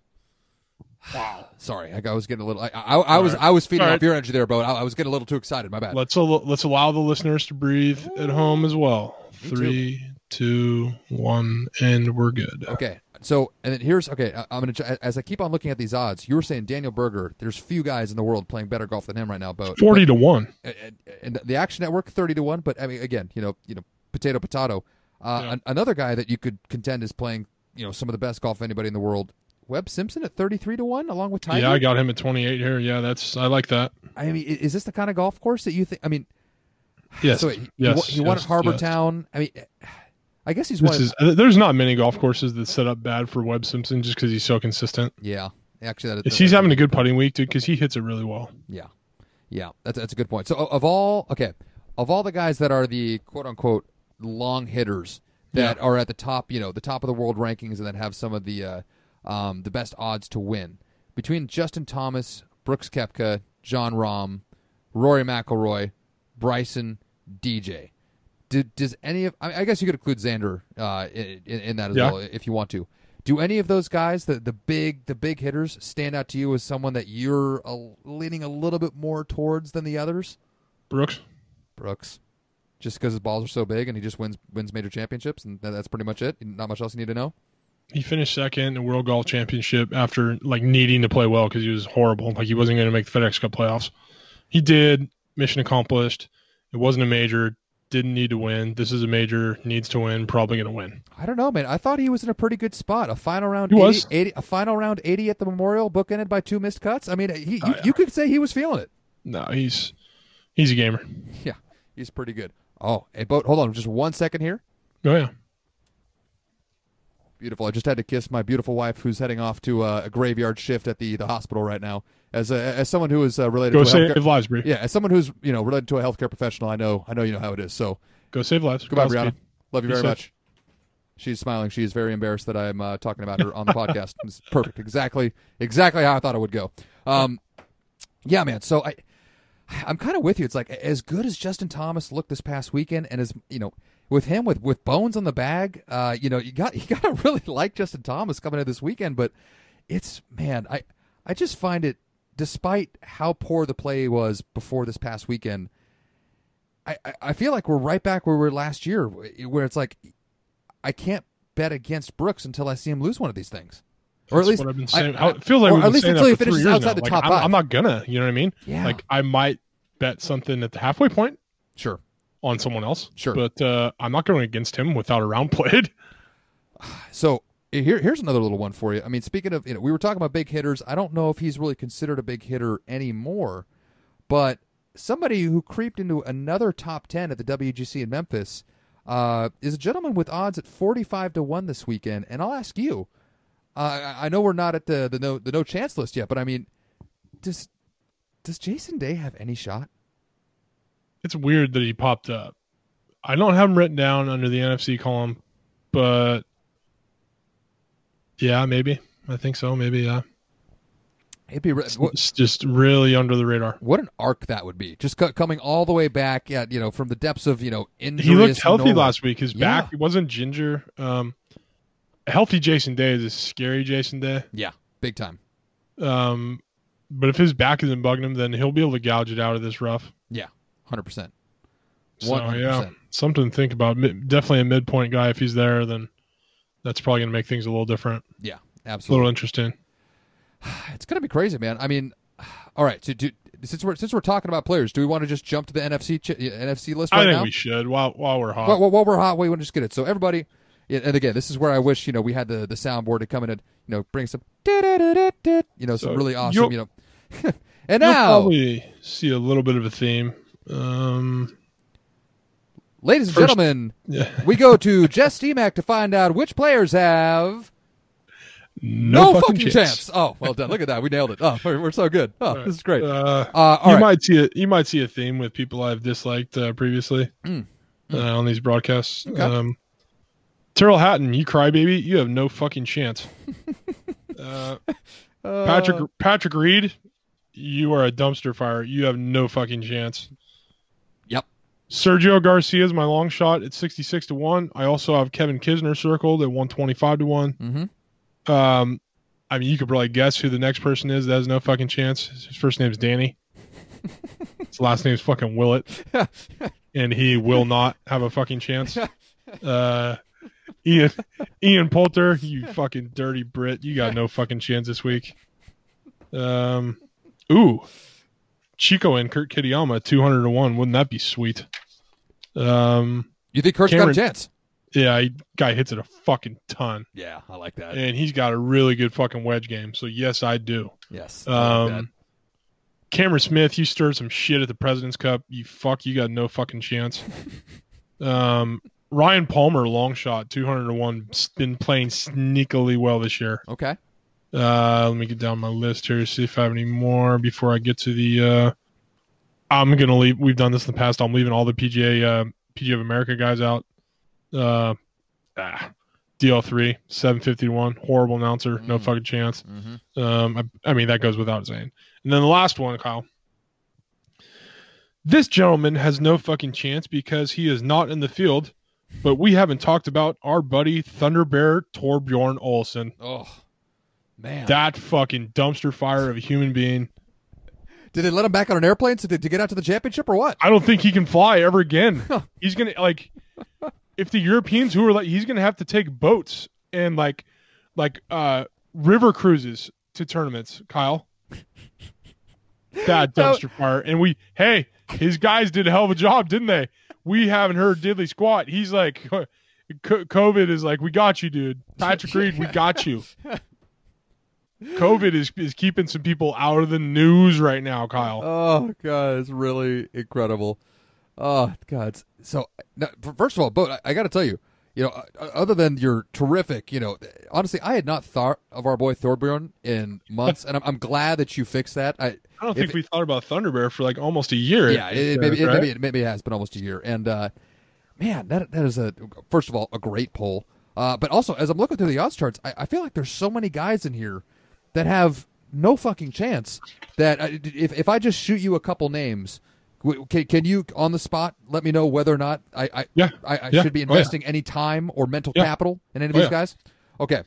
Wow. Sorry, I, was getting a little. I, I, I was right. I was feeding All off right. your energy there, Bo. I, I was getting a little too excited. My bad. Let's al- let's allow the listeners to breathe at home as well. Me too. Three, two, one, and we're good. Okay, so and then here's okay. I, I'm gonna as I keep on looking at these odds. You were saying Daniel Berger. There's few guys in the world playing better golf than him right now, Bo. Forty to one. and, and the Action Network thirty to one. But I mean, again, you know, you know, potato potato. Uh, Yeah. an- another guy that you could contend is playing, you know, some of the best golf anybody in the world. Webb Simpson at thirty three to one, along with Tiger. Yeah, I got him at 28 here. Yeah, that's I like that. I mean, is this the kind of golf course that you think? I mean, Yes. so he, he yes, wa- he, won at Harbour yes. Town. I mean, I guess he's This one. is uh, there's not many golf courses that set up bad for Webb Simpson just because he's so consistent. yeah, actually, that, Yes, that- he's having a good putting week, dude, because he hits it really well. Yeah, yeah, that's that's a good point. So of all okay, of all the guys that are the quote unquote long hitters that Yeah. are at the top, you know, the top of the world rankings and that have some of the uh, um, the best odds to win between Justin Thomas, Brooks Koepka, Jon Rahm, Rory McIlroy, Bryson, DJ. Did, does any of I, I guess you could include Xander uh, in, in, in that as Yeah. well if you want to. Do any of those guys, the the big the big hitters, stand out to you as someone that you're uh, leaning a little bit more towards than the others? Brooks. Brooks, just because his balls are so big and he just wins wins major championships, and that's pretty much it. Not much else you need to know. He finished second in the World Golf Championship after like needing to play well because he was horrible. Like he wasn't going to make the FedEx Cup playoffs. He did. Mission accomplished. It wasn't a major. Didn't need to win. This is a major. Needs to win. Probably going to win. I don't know, man. I thought he was in a pretty good spot. A final round, He 80, was. 80 a final round eighty at the Memorial, bookended by two missed cuts. I mean, he, Oh, you, yeah. you could say he was feeling it. No, he's he's a gamer. Yeah, he's pretty good. Oh, hey, boat. Hold on, just one second here. Oh yeah. Beautiful. I just had to kiss my beautiful wife, who's heading off to uh, a graveyard shift at the, the hospital right now. As a, as someone who is uh, related Go to a save healthcare, lives, Bree. yeah, as someone who's you know related to a healthcare professional, I know I know you know how it is. So Go save lives. goodbye, Godspeed. Brianna. Love you Be very safe. much. She's smiling. She is very embarrassed that I'm uh, talking about her on the podcast. It's perfect. Exactly exactly how I thought it would go. Um, yeah, man. So I I'm kind of with you. It's like as good as Justin Thomas looked this past weekend, and as you know, with him with with bones on the bag, uh, you know, you got you got to really like Justin Thomas coming in this weekend. But it's man, I I just find it, despite how poor the play was before this past weekend, I I, I feel like we're right back where we were last year, where it's like I can't bet against Brooks until I see him lose one of these things. Or at least what I've been saying. I- it feels like we've at least until he finishes outside now. the Like, top I'm. I'm not gonna. You know what I mean? Yeah. Like I might bet something at the halfway point sure, on someone else. Sure. But uh, I'm not going against him without a round played. So here, here's another little one for you. I mean, speaking of, you know, we were talking about big hitters. I don't know if he's really considered a big hitter anymore, but somebody who creeped into another top ten at the WGC in Memphis uh, is a gentleman with odds at forty-five to one this weekend. And I'll ask you. Uh, I I know we're not at the the no the no chance list yet, but I mean, does does Jason Day have any shot? It's weird that he popped up. I don't have him written down under the NFC column, but yeah, maybe. I think so. Maybe yeah. It'd be re- It's, what, it's just really under the radar. what an arc that would be. Just co- coming all the way back at you know from the depths of you know injuries. He looked healthy last week. His Yeah. back wasn't ginger. Um, healthy Jason Day is a scary Jason Day. Yeah, big time. Um, but if his back isn't bugging him, then he'll be able to gouge it out of this rough. Hundred percent. So yeah, something to think about. Definitely a midpoint guy. If he's there, then that's probably going to make things a little different, Yeah, absolutely. a little interesting. It's gonna be crazy, man. I mean, all right. So, do, since we're since we're talking about players, do we want to just jump to the NFC ch- NFC list right I think now? we should while while we're hot. While, while- we're hot, we want to just get it. So everybody, and again, this is where I wish you know we had the the soundboard to come in and you know bring some you know some So really awesome you'll- know. and now, probably see a little bit of a theme. Um, ladies and First- gentlemen, yeah. we go to Jess Steemack to find out which players have no, no, fucking, fucking chance. Oh, well done. Look at that. We nailed it. Oh, we're, we're so good. Oh, this is great. Uh, Uh, you right. might see a you might see a theme with people I've disliked uh, previously Mm. Uh, on these broadcasts. Okay. Um, Tyrrell Hatton, you crybaby, you have no fucking chance. uh, Uh, Patrick Patrick Reed, you are a dumpster fire. You have no fucking chance. Sergio Garcia is my long shot at sixty six to one. I also have Kevin Kisner circled at one twenty five to one. Mm-hmm. Um, I mean, you could probably guess who the next person is that has no fucking chance. His first name's Danny. His last name's fucking Willett, and he will not have a fucking chance. Uh, Ian Ian Poulter, you fucking dirty Brit, you got no fucking chance this week. Um, ooh, Chico and Kurt Kitayama, two hundred to one. Wouldn't that be sweet? Um, You think Kurt's Cameron- got a chance? yeah, he, guy hits it a fucking ton, Yeah, I like that. and he's got a really good fucking wedge game. So yes, I do. Yes. I like. Um, Cameron Smith, you stirred some shit at the President's Cup. You fuck, you got no fucking chance. um, Ryan Palmer, long shot, two hundred to one, been playing sneakily well this year. Okay. Uh, let me get down my list here see if I have any more before I get to the. Uh, I'm gonna leave. We've done this in the past. I'm leaving all the PGA uh, PGA of America guys out. Uh, ah, DL3, 750 to one, horrible announcer, no Mm. fucking chance. Mm-hmm. Um, I, I mean, that goes without saying. And then the last one, Kyle. This gentleman has no fucking chance because he is not in the field, but we haven't talked about our buddy Thunder Bear Thorbjorn Olesen. Oh, man. That fucking dumpster fire of a human being. Did they let him back on an airplane to, to get out to the championship or what? I don't think he can fly ever again. He's gonna like if the Europeans who are like he's gonna have to take boats and like like uh river cruises to tournaments, Kyle. That No. dumpster fire. And we hey, his guys did a hell of a job, didn't they? We haven't heard diddly squat. He's like COVID is like, we got you, dude. Patrick Reed, we got you. COVID is is keeping some people out of the news right now, Kyle. Oh god, it's really incredible. Oh god. So now, first of all, Bo, I, I got to tell you, you know, uh, other than your terrific, you know, honestly, I had not thought of our boy Thorbjorn in months, and I'm, I'm glad that you fixed that. I, I don't think we thought about Thunder Bear for like almost a year. yeah, it, uh, maybe, it, maybe, it, maybe it has been almost a year, and uh, man, that that is a first of all a great poll, uh, but also as I'm looking through the odds charts, I, I feel like there's so many guys in here that have no fucking chance. That if if I just shoot you a couple names. Can, can you on the spot let me know whether or not I I, Yeah. I, I Yeah. should be Oh, yeah. investing any time or mental capital in any of Oh, these guys? Okay,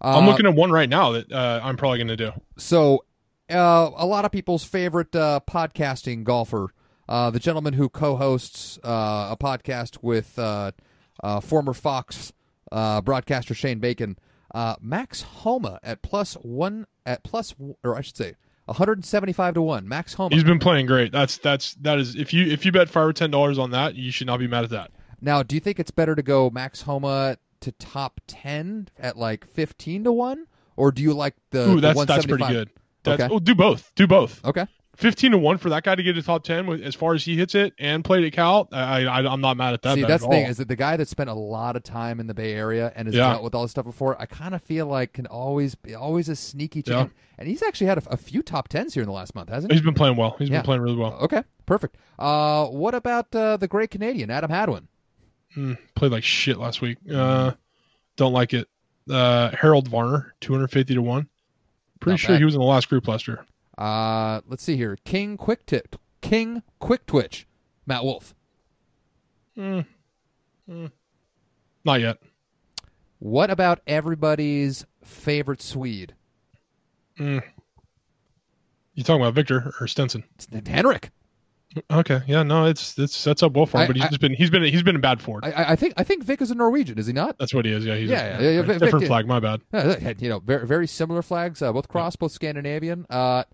I'm Uh, looking at one right now that uh, I'm probably going to do. so, uh, a lot of people's favorite uh, podcasting golfer, uh, the gentleman who co-hosts uh, a podcast with uh, uh, former Fox uh, broadcaster Shane Bacon, uh, Max Homa at plus one at plus, or I should say, 175 to one. Max Homa. He's been playing great. That's that's that is if you if you bet five or ten dollars on that, you should not be mad at that. now, do you think it's better to go Max Homa to top 10 at like 15 to one, or do you like the, Ooh, the that's that's pretty good. That's Okay. oh, do both. Do both. Okay. Fifteen to one for that guy to get to top ten with, as far as he hits it and played at Cal. I, I I'm not mad at that. See, that's at the thing all. is that the guy that spent a lot of time in the Bay Area and has Yeah. dealt with all this stuff before, I kind of feel like can always be always a sneaky Yeah. And he's actually had a, a few top tens here in the last month, hasn't he? He's been playing well. He's Yeah. been playing really well. Okay, perfect. Uh, what about uh, the great Canadian Adam Hadwin? Mm, played like shit last week. Uh, don't like it. Uh, Harold Varner, two hundred fifty to one. Pretty Not sure bad. he was in the last group last year. Uh, let's see here. King Quick Tip, King Quick Twitch, Matt Wolf. Mm, mm, not yet. What about everybody's favorite Swede, Mm. You talking about Viktor or Stenson? It's Henrik? Okay, yeah, no, it's it's sets up well for him, I- but he's I- just been he's been he's been in bad form. I, I- think I think Vic is a Norwegian, is he not? That's what he is. Yeah, he's Yeah, a, yeah, yeah, Vic- different flag. My bad. Yeah, you know, very very similar flags, uh, both cross, both Scandinavian. Uh,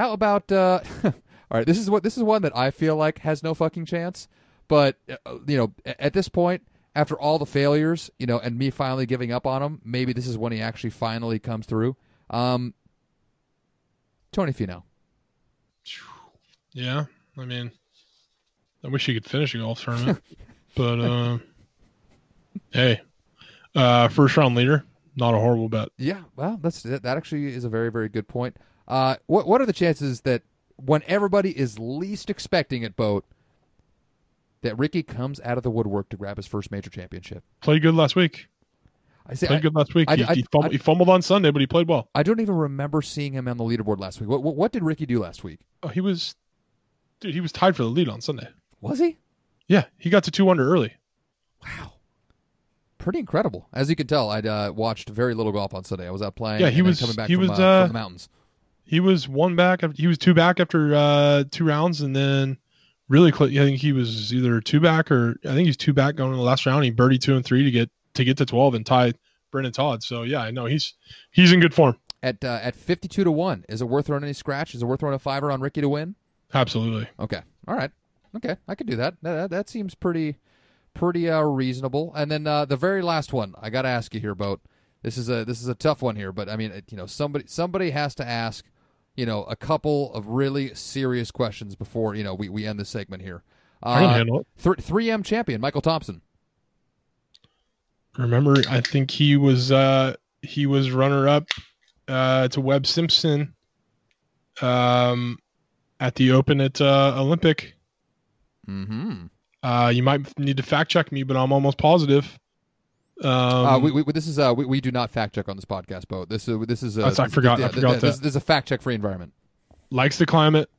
how about? Uh, all right, this is what this is one that I feel like has no fucking chance. But uh, you know, at this point, after all the failures, you know, and me finally giving up on him, maybe this is when he actually finally comes through. Um, Tony Finau. Yeah, I mean, I wish he could finish a golf tournament, but uh, hey, uh, first round leader, not a horrible bet. Yeah, well, that's that that actually is a very very good point. Uh, what what are the chances that when everybody is least expecting it, boat, that Ricky comes out of the woodwork to grab his first major championship? Played good last week. I say Played I, good last week. I- he, I- he, fumbled, I- he fumbled on Sunday, but he played well. I don't even remember seeing him on the leaderboard last week. What what, what did Ricky do last week? Oh, he was, dude, he was tied for the lead on Sunday. Was he? Yeah, he got to two under early. Wow. Pretty incredible. As you can tell, I'd uh, watched very little golf on Sunday. I was out playing. Yeah, he and was- coming back he from, was, uh, uh, from the mountains. He was one back. He was two back after uh, two rounds, and then really, close. I think he was either two back or I think he's two back going in the last round. He birdied two and three to get to get to twelve and tie Brendon Todd. So yeah, I know he's he's in good form. At uh, at fifty two to one, is it worth throwing any scratch? Is it worth throwing a fiver on Ricky to win? Absolutely. Okay. All right. Okay, I could do that. That, that, seems pretty pretty uh, reasonable. And then uh, the very last one, I got to ask you here, boat. This is a this is a tough one here, but I mean, it- you know, somebody somebody has to ask, you know, a couple of really serious questions before you know we, we end this segment here. I can Uh, handle it. Three M champion Michael Thompson. Remember, I think he was uh he was runner up uh to Webb Simpson um at the Open at uh, Olympic. Mm-hmm. Uh, you might need to fact check me, but I'm almost positive. Um, uh, we, we, this is uh, we, we do not fact check on this podcast, boat. This is this is uh, I this- forgot- I forgot this, that. this is a fact check free environment. likes the climate.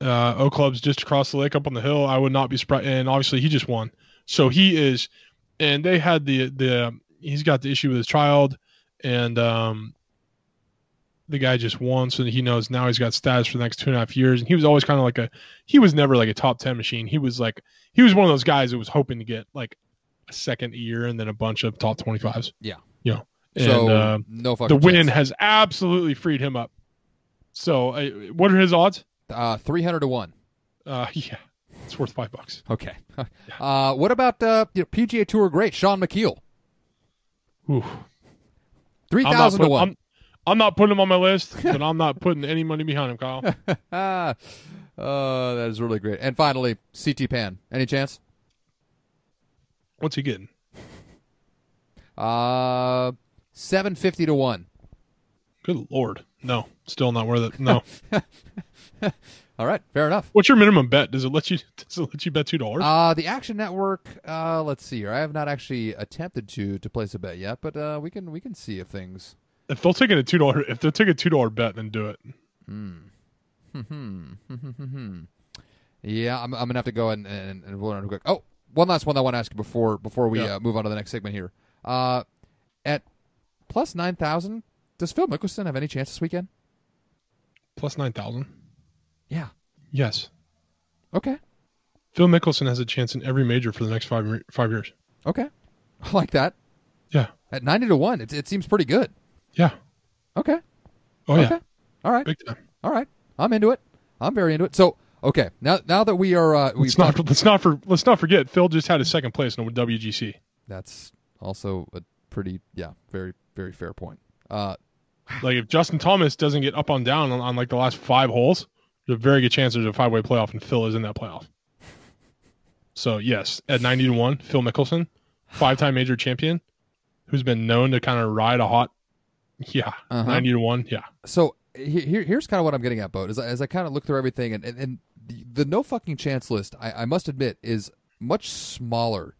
Uh, O Club's just across the lake up on the hill. I would not be surprised. And obviously, he just won, so he is. And they had the the he's got the issue with his child, and um, the guy just won, so he knows now he's got status for the next two and a half years. And he was always kind of like a he was never like a top ten machine. He was like he was one of those guys that was hoping to get like second year and then a bunch of top twenty fives. Yeah. you know. And so uh, no the fucking win chance. has absolutely freed him up. So, uh, what are his odds? uh, three hundred to one. Uh, yeah, it's worth five bucks. Okay. Uh, what about uh, you know, PGA Tour great Sean McKeel? Ooh. Three I'm not, to one. I'm, I'm not putting him on my list, but I'm not putting any money behind him, Kyle. Uh, that is really great. And finally, CT Pan. Any chance? What's he getting? Uh, seven fifty to one. Good lord. No, still not worth it. No. All right, fair enough. What's your minimum bet? Does it let you does it let you bet two dollars? Uh, the Action Network. Uh, let's see here. I have not actually attempted to to place a bet yet, but uh, we can we can see if things. if they'll take it a two dollar if they'll take a two dollar bet, then do it. Hmm. Hmm. Hmm. Hmm. yeah, I'm, I'm gonna have to go and and, and roll quick. Oh, one last one I want to ask you before before we Yeah. uh, move on to the next segment here. Uh, at plus nine thousand, does Phil Mickelson have any chance this weekend? Plus nine thousand. Yeah. Yes. Okay. Phil Mickelson has a chance in every major for the next five five years. Okay. I like that. Yeah. At ninety to one, it it seems pretty good. Yeah. Okay. Oh yeah. All right. Big time. All right. I'm into it. I'm very into it. So okay, now now that we are uh, we've Let's not talked- let's not for let's not forget Phil just had his second place in the WGC. that's also a pretty yeah very very fair point. Uh, Like if Justin Thomas doesn't get up on down on, on like the last five holes, there's a very good chance there's a five way playoff and Phil is in that playoff. So yes, at ninety to one, Phil Mickelson, five time major champion, who's been known to kind of ride a hot yeah, Uh-huh. ninety to one, yeah. so here here's kind of what I'm getting at, Boat. As I, as I kind of look through everything, and and, and the, the no fucking chance list, I, I must admit, is much smaller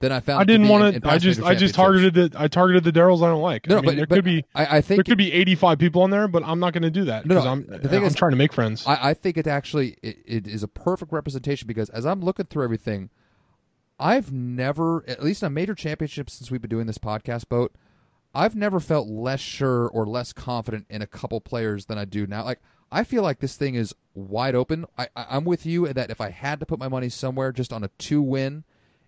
than I found. I didn't want to. I just I just targeted the I targeted the Daryls I don't like. No, I mean, but, there but could be I, I there could be 85 people on there, but I'm not going to do that No, no, because I'm the thing I'm is- trying to make friends. I, I think it actually it, it is a perfect representation because as I'm looking through everything, I've never, at least in a major championship since we've been doing this podcast, boat, I've never felt less sure or less confident in a couple players than I do now. Like I feel like this thing is wide open. I, I I'm with you that if I had to put my money somewhere just on a two win,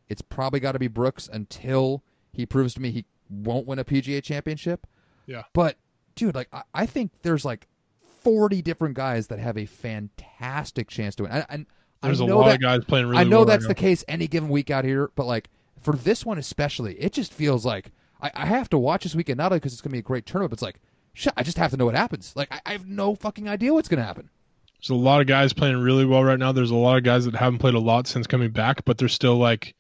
it's probably got to be Brooks until he proves to me he won't win a PGA championship. Yeah. But dude, like I, I think there's like 40 different guys that have a fantastic chance to win. And, and There's I a know lot that, of guys playing really I know well that's right the now. case any given week out here, but like for this one especially, it just feels like I, I have to watch this weekend not only because it's gonna be a great tournament, but it's like shit. I just have to know what happens. Like I, I have no fucking idea what's gonna happen. There's a lot of guys playing really well right now. There's a lot of guys that haven't played a lot since coming back, but they're still like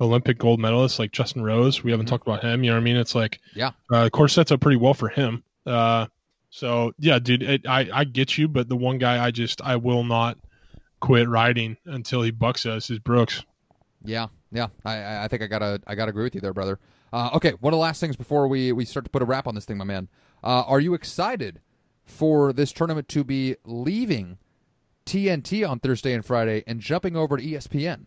Olympic gold medalists, like Justin Rose. We haven't Mhm. talked about him. You know what I mean? It's like Yeah. uh, the course sets up pretty well for him. Uh, so yeah, dude, it, I I get you, but the one guy I just I will not quit riding until he bucks us is Brooks. Yeah, yeah. I- I, I think I gotta I gotta agree with you there, brother. Uh, okay, one of the last things before we we start to put a wrap on this thing, my man. Uh, are you excited for this tournament to be leaving TNT on Thursday and Friday and jumping over to ESPN?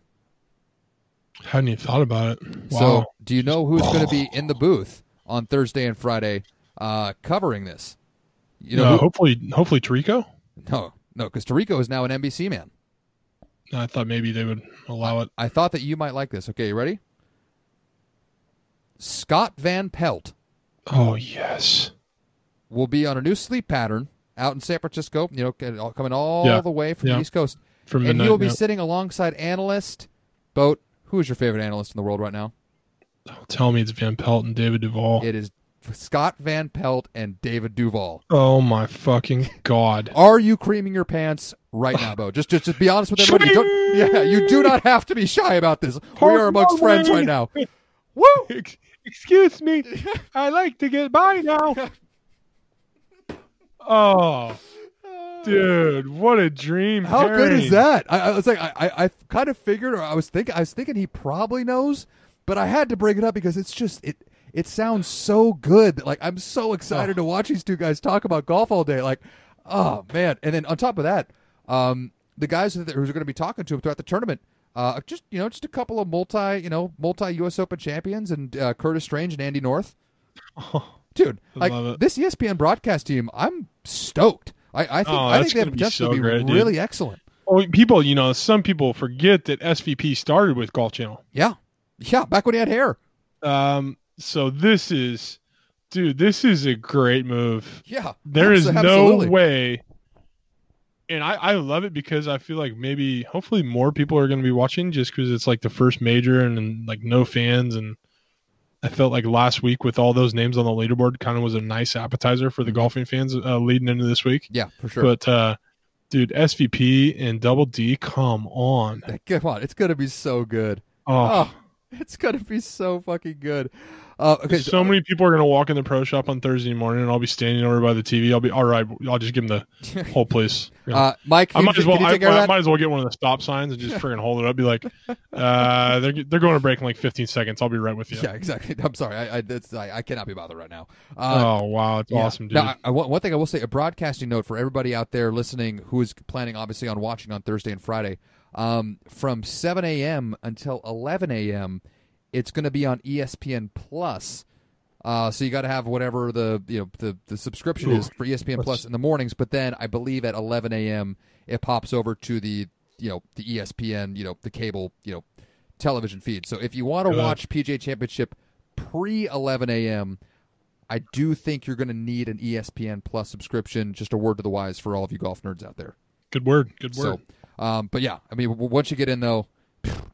Hadn't even thought about it. Wow. So, do you know who's going to be in the booth on Thursday and Friday uh, covering this? You know, Uh, who- hopefully, hopefully Tirico. no, no, because Tirico is now an NBC man. I thought maybe they would allow it. I thought that you might like this. Okay, you ready? Scott Van Pelt Oh yes. Will be on a new sleep pattern out in San Francisco. You know, coming all Yeah. the way from Yeah. the East Coast, From and he'll be sitting alongside analyst Boat. Who is your favorite analyst in the world right now? Oh, tell me it's Van Pelt and David Duval. It is Scott Van Pelt and David Duval. Oh my fucking god. Are you creaming your pants right now, Bo? Just, just, just be honest with everybody. You don't, yeah, you do not have to be shy about this. We are amongst friends right now. Woo! Excuse me. I like to get by now. Oh, dude, what a dream! How good is that? I, I was like, I, I, I kind of figured, or I was thinking, I was thinking he probably knows, but I had to bring it up because it's just it. It sounds so good. that, Like I'm so excited to watch these two guys talk about golf all day. Like, oh man! And then on top of that, um, the guys that who's going to be talking to him throughout the tournament, uh, just you know, just a couple of multi, you know, multi U.S. Open champions and uh, Curtis Strange and Andy North. Oh, Dude, I like this ESPN broadcast team, I'm stoked. I, I think Oh, I think they have potential so to be great, dude. really excellent. oh, people, you know, some people forget that SVP started with Golf Channel. Yeah, yeah. Back when he had hair. Um, so this is, dude, this is a great move. Yeah, There is abso- no way. And I, I love it because I feel like maybe, hopefully, more people are going to be watching just because it's like the first major and, and like no fans. And I felt like last week with all those names on the leaderboard kind of was a nice appetizer for the Mhm. golfing fans uh, leading into this week. Yeah, for sure. But, uh, dude, SVP and Double D, come on. Come on, it's gonna be so good. Oh, Oh, it's gonna be so fucking good. Uh, okay, so many people are gonna walk in the pro shop on Thursday morning, and I'll be standing over by the TV. I'll be all right. I'll just give them the whole place. You know. uh, Mike, I might as well. I, take care of I might as well get one of the stop signs and just friggin' hold it up. Be like, uh, they're they're going to break in like 15 seconds. I'll be right with you. Yeah, exactly. I'm sorry. I I, that's, I I cannot be bothered right now. Uh, oh wow, it's yeah. awesome, dude. Now, I, one thing I will say, a broadcasting note for everybody out there listening who is planning, obviously, on watching on Thursday and Friday. Um, from 7 a.m. until 11 a.m., it's going to be on ESPN Plus. Uh, so you got to have whatever the you know the, the subscription Ooh, is for ESPN Plus in the mornings. But then I believe at 11 a.m. it pops over to the you know the ESPN you know the cable you know television feed. So if you want to watch PGA Championship pre 11 a.m. I do think you're going to need an ESPN Plus subscription. Just a word to the wise for all of you golf nerds out there. Good word. Good word. So, um, but yeah, I mean, once you get in though,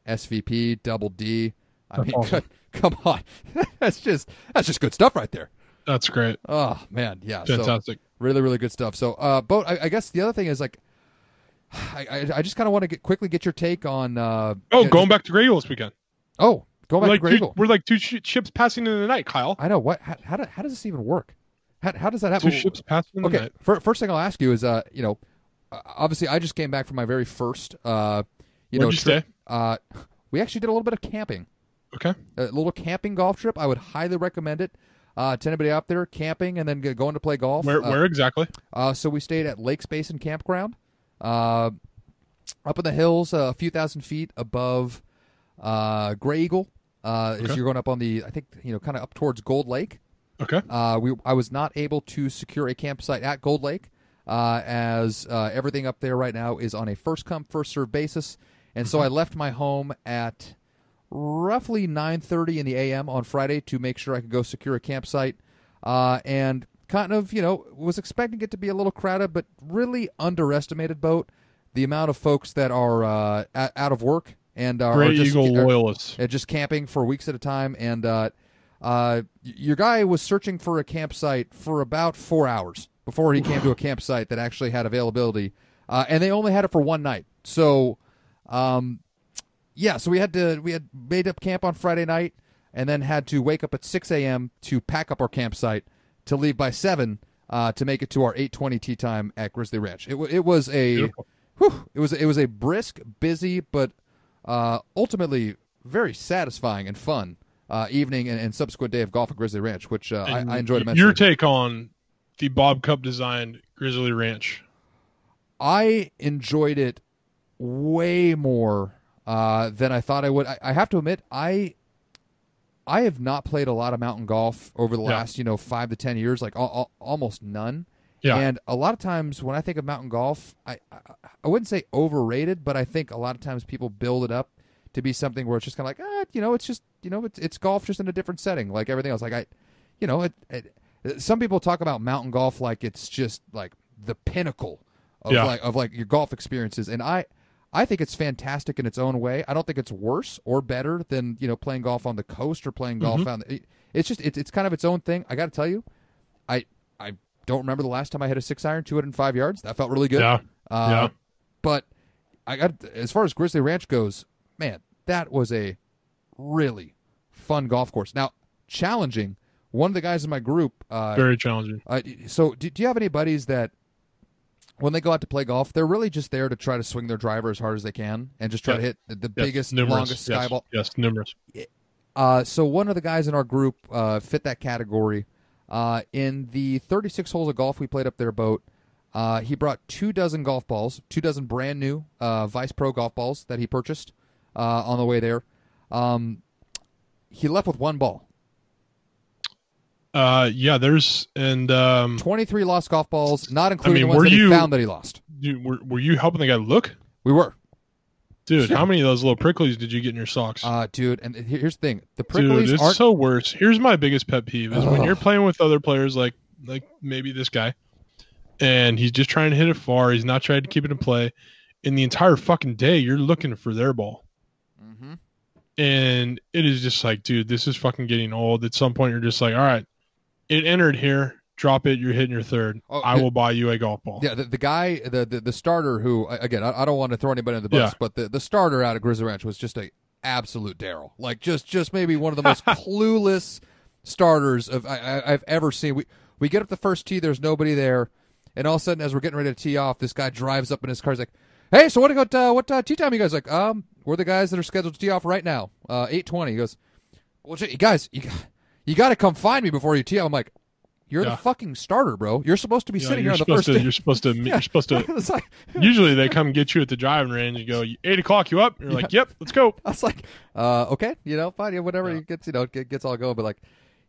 SVP, Double D. I That's mean, awesome. come on, that's just that's just good stuff right there. That's great. Oh man, yeah, so Fantastic. really, really good stuff. So, uh, boat. I, I guess the other thing is like, I I, I just kind of want to get quickly get your take on. Uh, oh, going just- back to Graeagle this weekend. Oh, going back we're to like Grey two, Eagle. we're like two sh- ships passing in the night, Kyle. I know what. How, how, do, how does this even work? How, how does that happen? Two ships passing in the Okay, night. fir- first thing I'll ask you is, uh, you know, uh, obviously I just came back from my very first, uh, you know, Where'd you trip. stay? Uh, we actually did a little bit of camping, Okay. a little camping golf trip. I would highly recommend it uh, to anybody out there camping and then going to play golf. Where Uh, where exactly? uh, so we stayed at Lakes Basin Campground, uh, up in the hills, uh, a few thousand feet above uh, Graeagle. Uh, As you're going up on the, I think you know, kind of up towards Gold Lake. Okay. Uh, we I was not able to secure a campsite at Gold Lake, uh, as uh, everything up there right now is on a first come first served basis, and so I left my home at roughly 9:30 in the a.m. on Friday to make sure I could go secure a campsite, uh, and kind of you know was expecting it to be a little crowded, but really underestimated boat the amount of folks that are uh, out of work and are, are just, Eagle are- loyalists. uh, just camping for weeks at a time. And uh, uh, your guy was searching for a campsite for about four hours before he came to a campsite that actually had availability, uh, and they only had it for one night. So, um, yeah, so we had to we had made up camp on Friday night, and then had to wake up at six a.m. to pack up our campsite to leave by seven. Uh, to make it to our 8:20 tee time at Grizzly Ranch, it, w- it was a whew, it was it was a brisk, busy, but uh, ultimately very satisfying and fun uh, evening and, and subsequent day of golf at Grizzly Ranch, which uh, I, I enjoyed immensely. Your take on the Bob Cupp designed Grizzly Ranch? I enjoyed it way more uh, than I thought I would. I, I have to admit, I I have not played a lot of mountain golf over the Yeah. last you know five to ten years, like al- al- almost none. Yeah. And a lot of times when I think of mountain golf, I, I I wouldn't say overrated, but I think a lot of times people build it up to be something where it's just kind of like, ah, you know, it's just you know, it's it's golf just in a different setting, like everything else. Like I, you know, it, it some people talk about mountain golf like it's just like the pinnacle of Yeah. like of like your golf experiences, and I. I think it's fantastic in its own way. I don't think it's worse or better than you know playing golf on the coast or playing golf Mm-hmm. on. The, it's just it's it's kind of its own thing. I got to tell you, I I don't remember the last time I hit a six iron, two hundred and five yards. That felt really good. Yeah. Uh, Yeah. But I got as far as Grizzly Ranch goes, man, that was a really fun golf course. Now challenging. One of the guys in my group. Uh, Very challenging. uh, so do, do you have any buddies that when they go out to play golf, they're really just there to try to swing their driver as hard as they can and just try to hit the, the Yes, biggest, numerous. longest sky yes. ball? Yes, numerous. Uh, so one of the guys in our group uh, fit that category. Uh, in the 36 holes of golf we played up their boat, uh, he brought two dozen golf balls, two dozen brand new uh, Vice Pro golf balls that he purchased uh, on the way there. Um, he left with one ball. Uh, yeah, there's and um, 23 lost golf balls, not including mean, the ones that he you- found that he lost. you, were were you helping the guy look, We were. dude? How many of those little pricklies did you get in your socks? Uh, dude, and here's the thing: the Dude, pricklies it's aren't. so worse. Here's my biggest pet peeve: is when you're playing with other players, like like maybe this guy, and he's just trying to hit it far. He's not trying to keep it in play. In the entire fucking day, you're looking for their ball, mm-hmm. and it is just like, dude, this is fucking getting old. At some point, you're just like, all right, it entered here. Drop it. You're hitting your third. Oh, I the- will buy you a golf ball. Yeah, the, the guy, the, the the starter who, again, I, I don't want to throw anybody in the bus, Yeah. but the, the starter out of Grizzly Ranch was just a absolute Daryl. Like just just maybe one of the most clueless starters of I, I've ever seen. We we get up the first tee, there's nobody there, and all of a sudden, as we're getting ready to tee off, this guy drives up in his car. He's like, "Hey, so what about uh, what uh, tee time you guys like? Um, we're the guys that are scheduled to tee off right now, uh, eight twenty. He goes, "Well, gee, you guys, you you got to come find me before you tee off." I'm like. You're Yeah. the fucking starter, bro. You're supposed to be Yeah, sitting here on the first to. day. You're supposed to. You're supposed to. Like- Usually they come get you at the driving range and go, eight o'clock, you up? You're like, yep, let's go. I was like, uh, okay, you know, fine, yeah, whatever. Yeah. It gets, you know, get, gets all going. But like,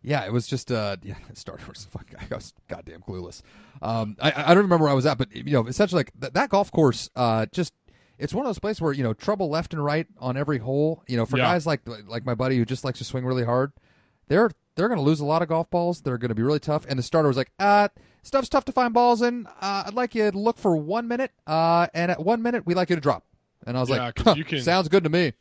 yeah, it was just, uh, yeah, Star Wars. Fuck, I was goddamn clueless. Um, I, I don't remember where I was at, but you know, essentially, like th- that golf course, uh, just. It's one of those places where you know trouble left and right on every hole. You know, for Yeah. guys like like my buddy who just likes to swing really hard, they're they're going to lose a lot of golf balls. They're going to be really tough. And the starter was like, uh, stuff's tough to find balls in. Uh, I'd like you to look for one minute. Uh, and at one minute, we'd like you to drop. And I was Yeah, like, "Huh, you can- sounds good to me.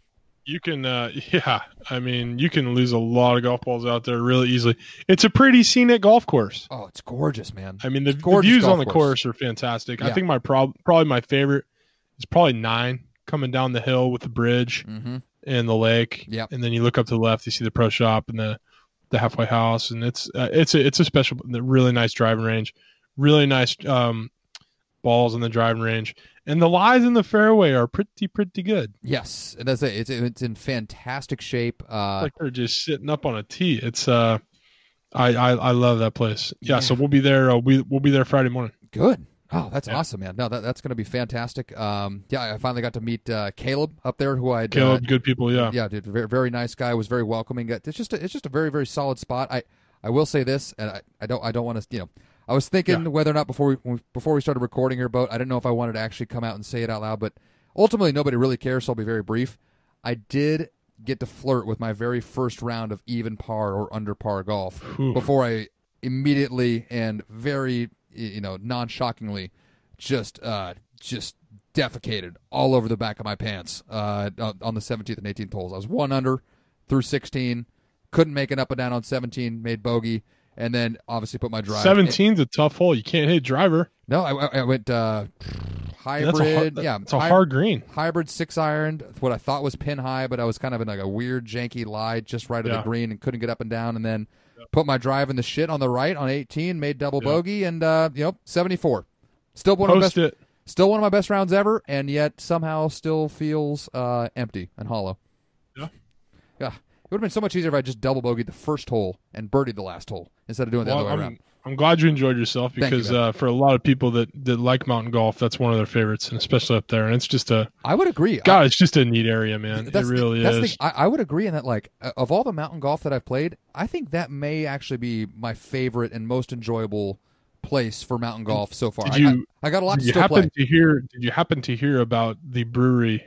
You can, uh, yeah. I mean, you can lose a lot of golf balls out there really easily. It's a pretty scenic golf course. Oh, it's gorgeous, man. I mean, the, the views on the course. course are fantastic. Yeah. I think my prob- probably my favorite is probably nine coming down the hill with the bridge Mm-hmm. and the lake. yeah, And then you look up to the left, you see the pro shop and the the halfway house, and it's uh, it's a it's a special, really nice driving range, really nice um, balls in the driving range, and the lies in the fairway are pretty pretty good. Yes, and that's it. It's it's in fantastic shape. Uh, like they're just sitting up on a tee. It's uh, I I, I love that place. Yeah, Yeah. so we'll be there. Uh, we we'll be there Friday morning. good. Oh, that's Yeah. awesome, man. No, that, that's going to be fantastic. Um, yeah, I finally got to meet uh, Caleb up there, who I Caleb, good people. Yeah, yeah, dude, very very nice guy. Was very welcoming. It's just a, it's just a very very solid spot. I I will say this, and I, I don't I don't want to you know. I was thinking Yeah. whether or not before we before we started recording here, boat. I didn't know if I wanted to actually come out and say it out loud, but ultimately nobody really cares, so I'll be very brief. I did get to flirt with my very first round of even par or under par golf Ooh. before I immediately and very you know non-shockingly just uh just defecated all over the back of my pants uh on- the 17th and 18th holes. I was one under through 16, couldn't make it up and down on 17, made bogey, and then obviously put my drive. seventeen's a tough hole. You can't hit driver. No, I, I- went uh hybrid. That's a hard, yeah, it's a hard green. hybrid six iron. What I thought was pin high, but I was kind of in like a weird janky lie just right of Yeah. the green and couldn't get up and down. And then put my drive in the shit on the right on 18, made double Yeah. bogey, and uh, you know 74. Still one of my best, it. still one of my best rounds ever, and yet somehow still feels uh, empty and hollow. Yeah. Yeah. It would have been so much easier if I just double bogeyed the first hole and birdied the last hole instead of doing it the Well, other way around. I'm, glad you enjoyed yourself Thank you, because uh, for a lot of people that, that like mountain golf, that's one of their favorites, and especially up there. And it's just a I would agree. God, it's just a neat area, man. It the- really that's the is. thing. I, I would agree in that, like, of all the mountain golf that I've played, I think that may actually be my favorite and most enjoyable place for mountain golf so far. Did I- you- I, I got a lot Did to you still happen play. to hear? Did you happen to hear about the brewery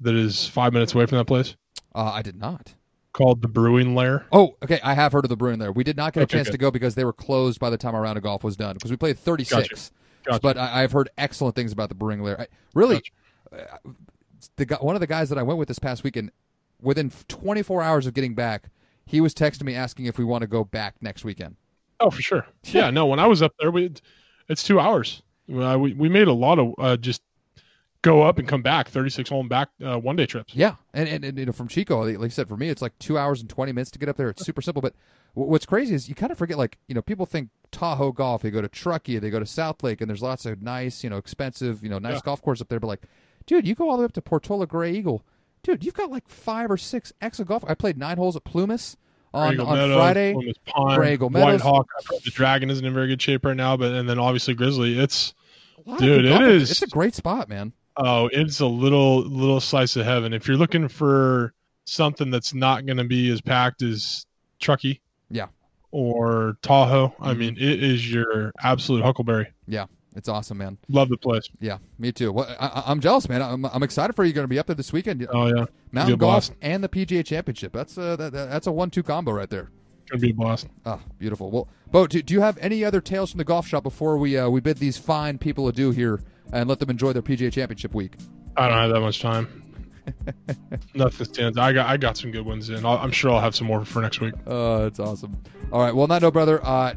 that is five minutes away from that place Uh, I did not. Called the Brewing Lair? Oh, okay. I have heard of the Brewing there. We did not get a Okay, chance good. to go because they were closed by the time our round of golf was done because we played 36. Gotcha. But I, I've heard excellent things about the Brewing Lair. I, really, uh, the one of the guys that I went with this past weekend, within 24 hours of getting back, he was texting me asking if we want to go back next weekend. Oh, for sure. Yeah, no. When I was up there, we it's two hours. Uh, we we made a lot of uh, just go up and come back, thirty six hole and back uh, one day trips. Yeah, and, and, and you know from Chico, like I said, for me it's like two hours and twenty minutes to get up there. It's super simple, but what's crazy is you kind of forget like you know people think Tahoe golf, they go to Truckee, they go to South Lake, and there's lots of nice, you know, expensive, you know, nice Yeah. golf courses up there. But like, dude, you go all the way up to Portola Graeagle, dude, you've got like five or six excellent golf. I played nine holes at Plumas on Eagle on Meadows, Friday. Pond, Graeagle White Hawk. The Dragon isn't in very good shape right now, but and then obviously Grizzly. It's A lot of Dude, it golf up there. is- It's a great spot, man. Oh, it's a little little slice of heaven. If you're looking for something that's not going to be as packed as Truckee, Yeah. or Tahoe, I Mhm. mean, it is your absolute huckleberry. Yeah, it's awesome, man. Love the place. Yeah, me too. Well, I, I- I'm jealous, man. I'm, I'm excited for you. Going to be up there this weekend. Oh yeah, Mountain golf and the PGA Championship. That's a that, that- that's a one-two combo right there. gonna be a blast. Ah, beautiful. Well, Bo, do, do you have any other tales from the golf shop before we uh, we bid these fine people adieu here and let them enjoy their PGA Championship week? I don't have that much time. Nothing stands. I got I got some good ones in. I'll, I'm sure I'll have some more for next week. Uh, it's awesome. All right. Well, on that note, brother. Uh,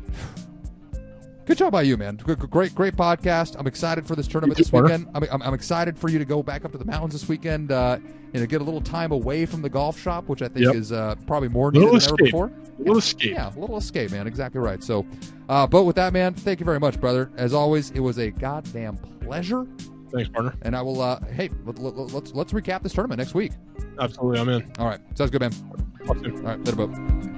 Good job by you, man. Great, great podcast. I'm excited for this tournament this weekend. I'm, I'm, I'm excited for you to go back up to the mountains this weekend. Uh, you know, get a little time away from the golf shop, which I think Yep. is uh, probably more needed than ever before. A little escape. Yeah, a little escape, man. Exactly right. So, uh, but with that, man, thank you very much, brother. As always, it was a goddamn pleasure. Thanks, partner. And I will. Uh, hey, let, let, let's let's recap this tournament next week. Absolutely, I'm in. All right, sounds good, man. All right, later.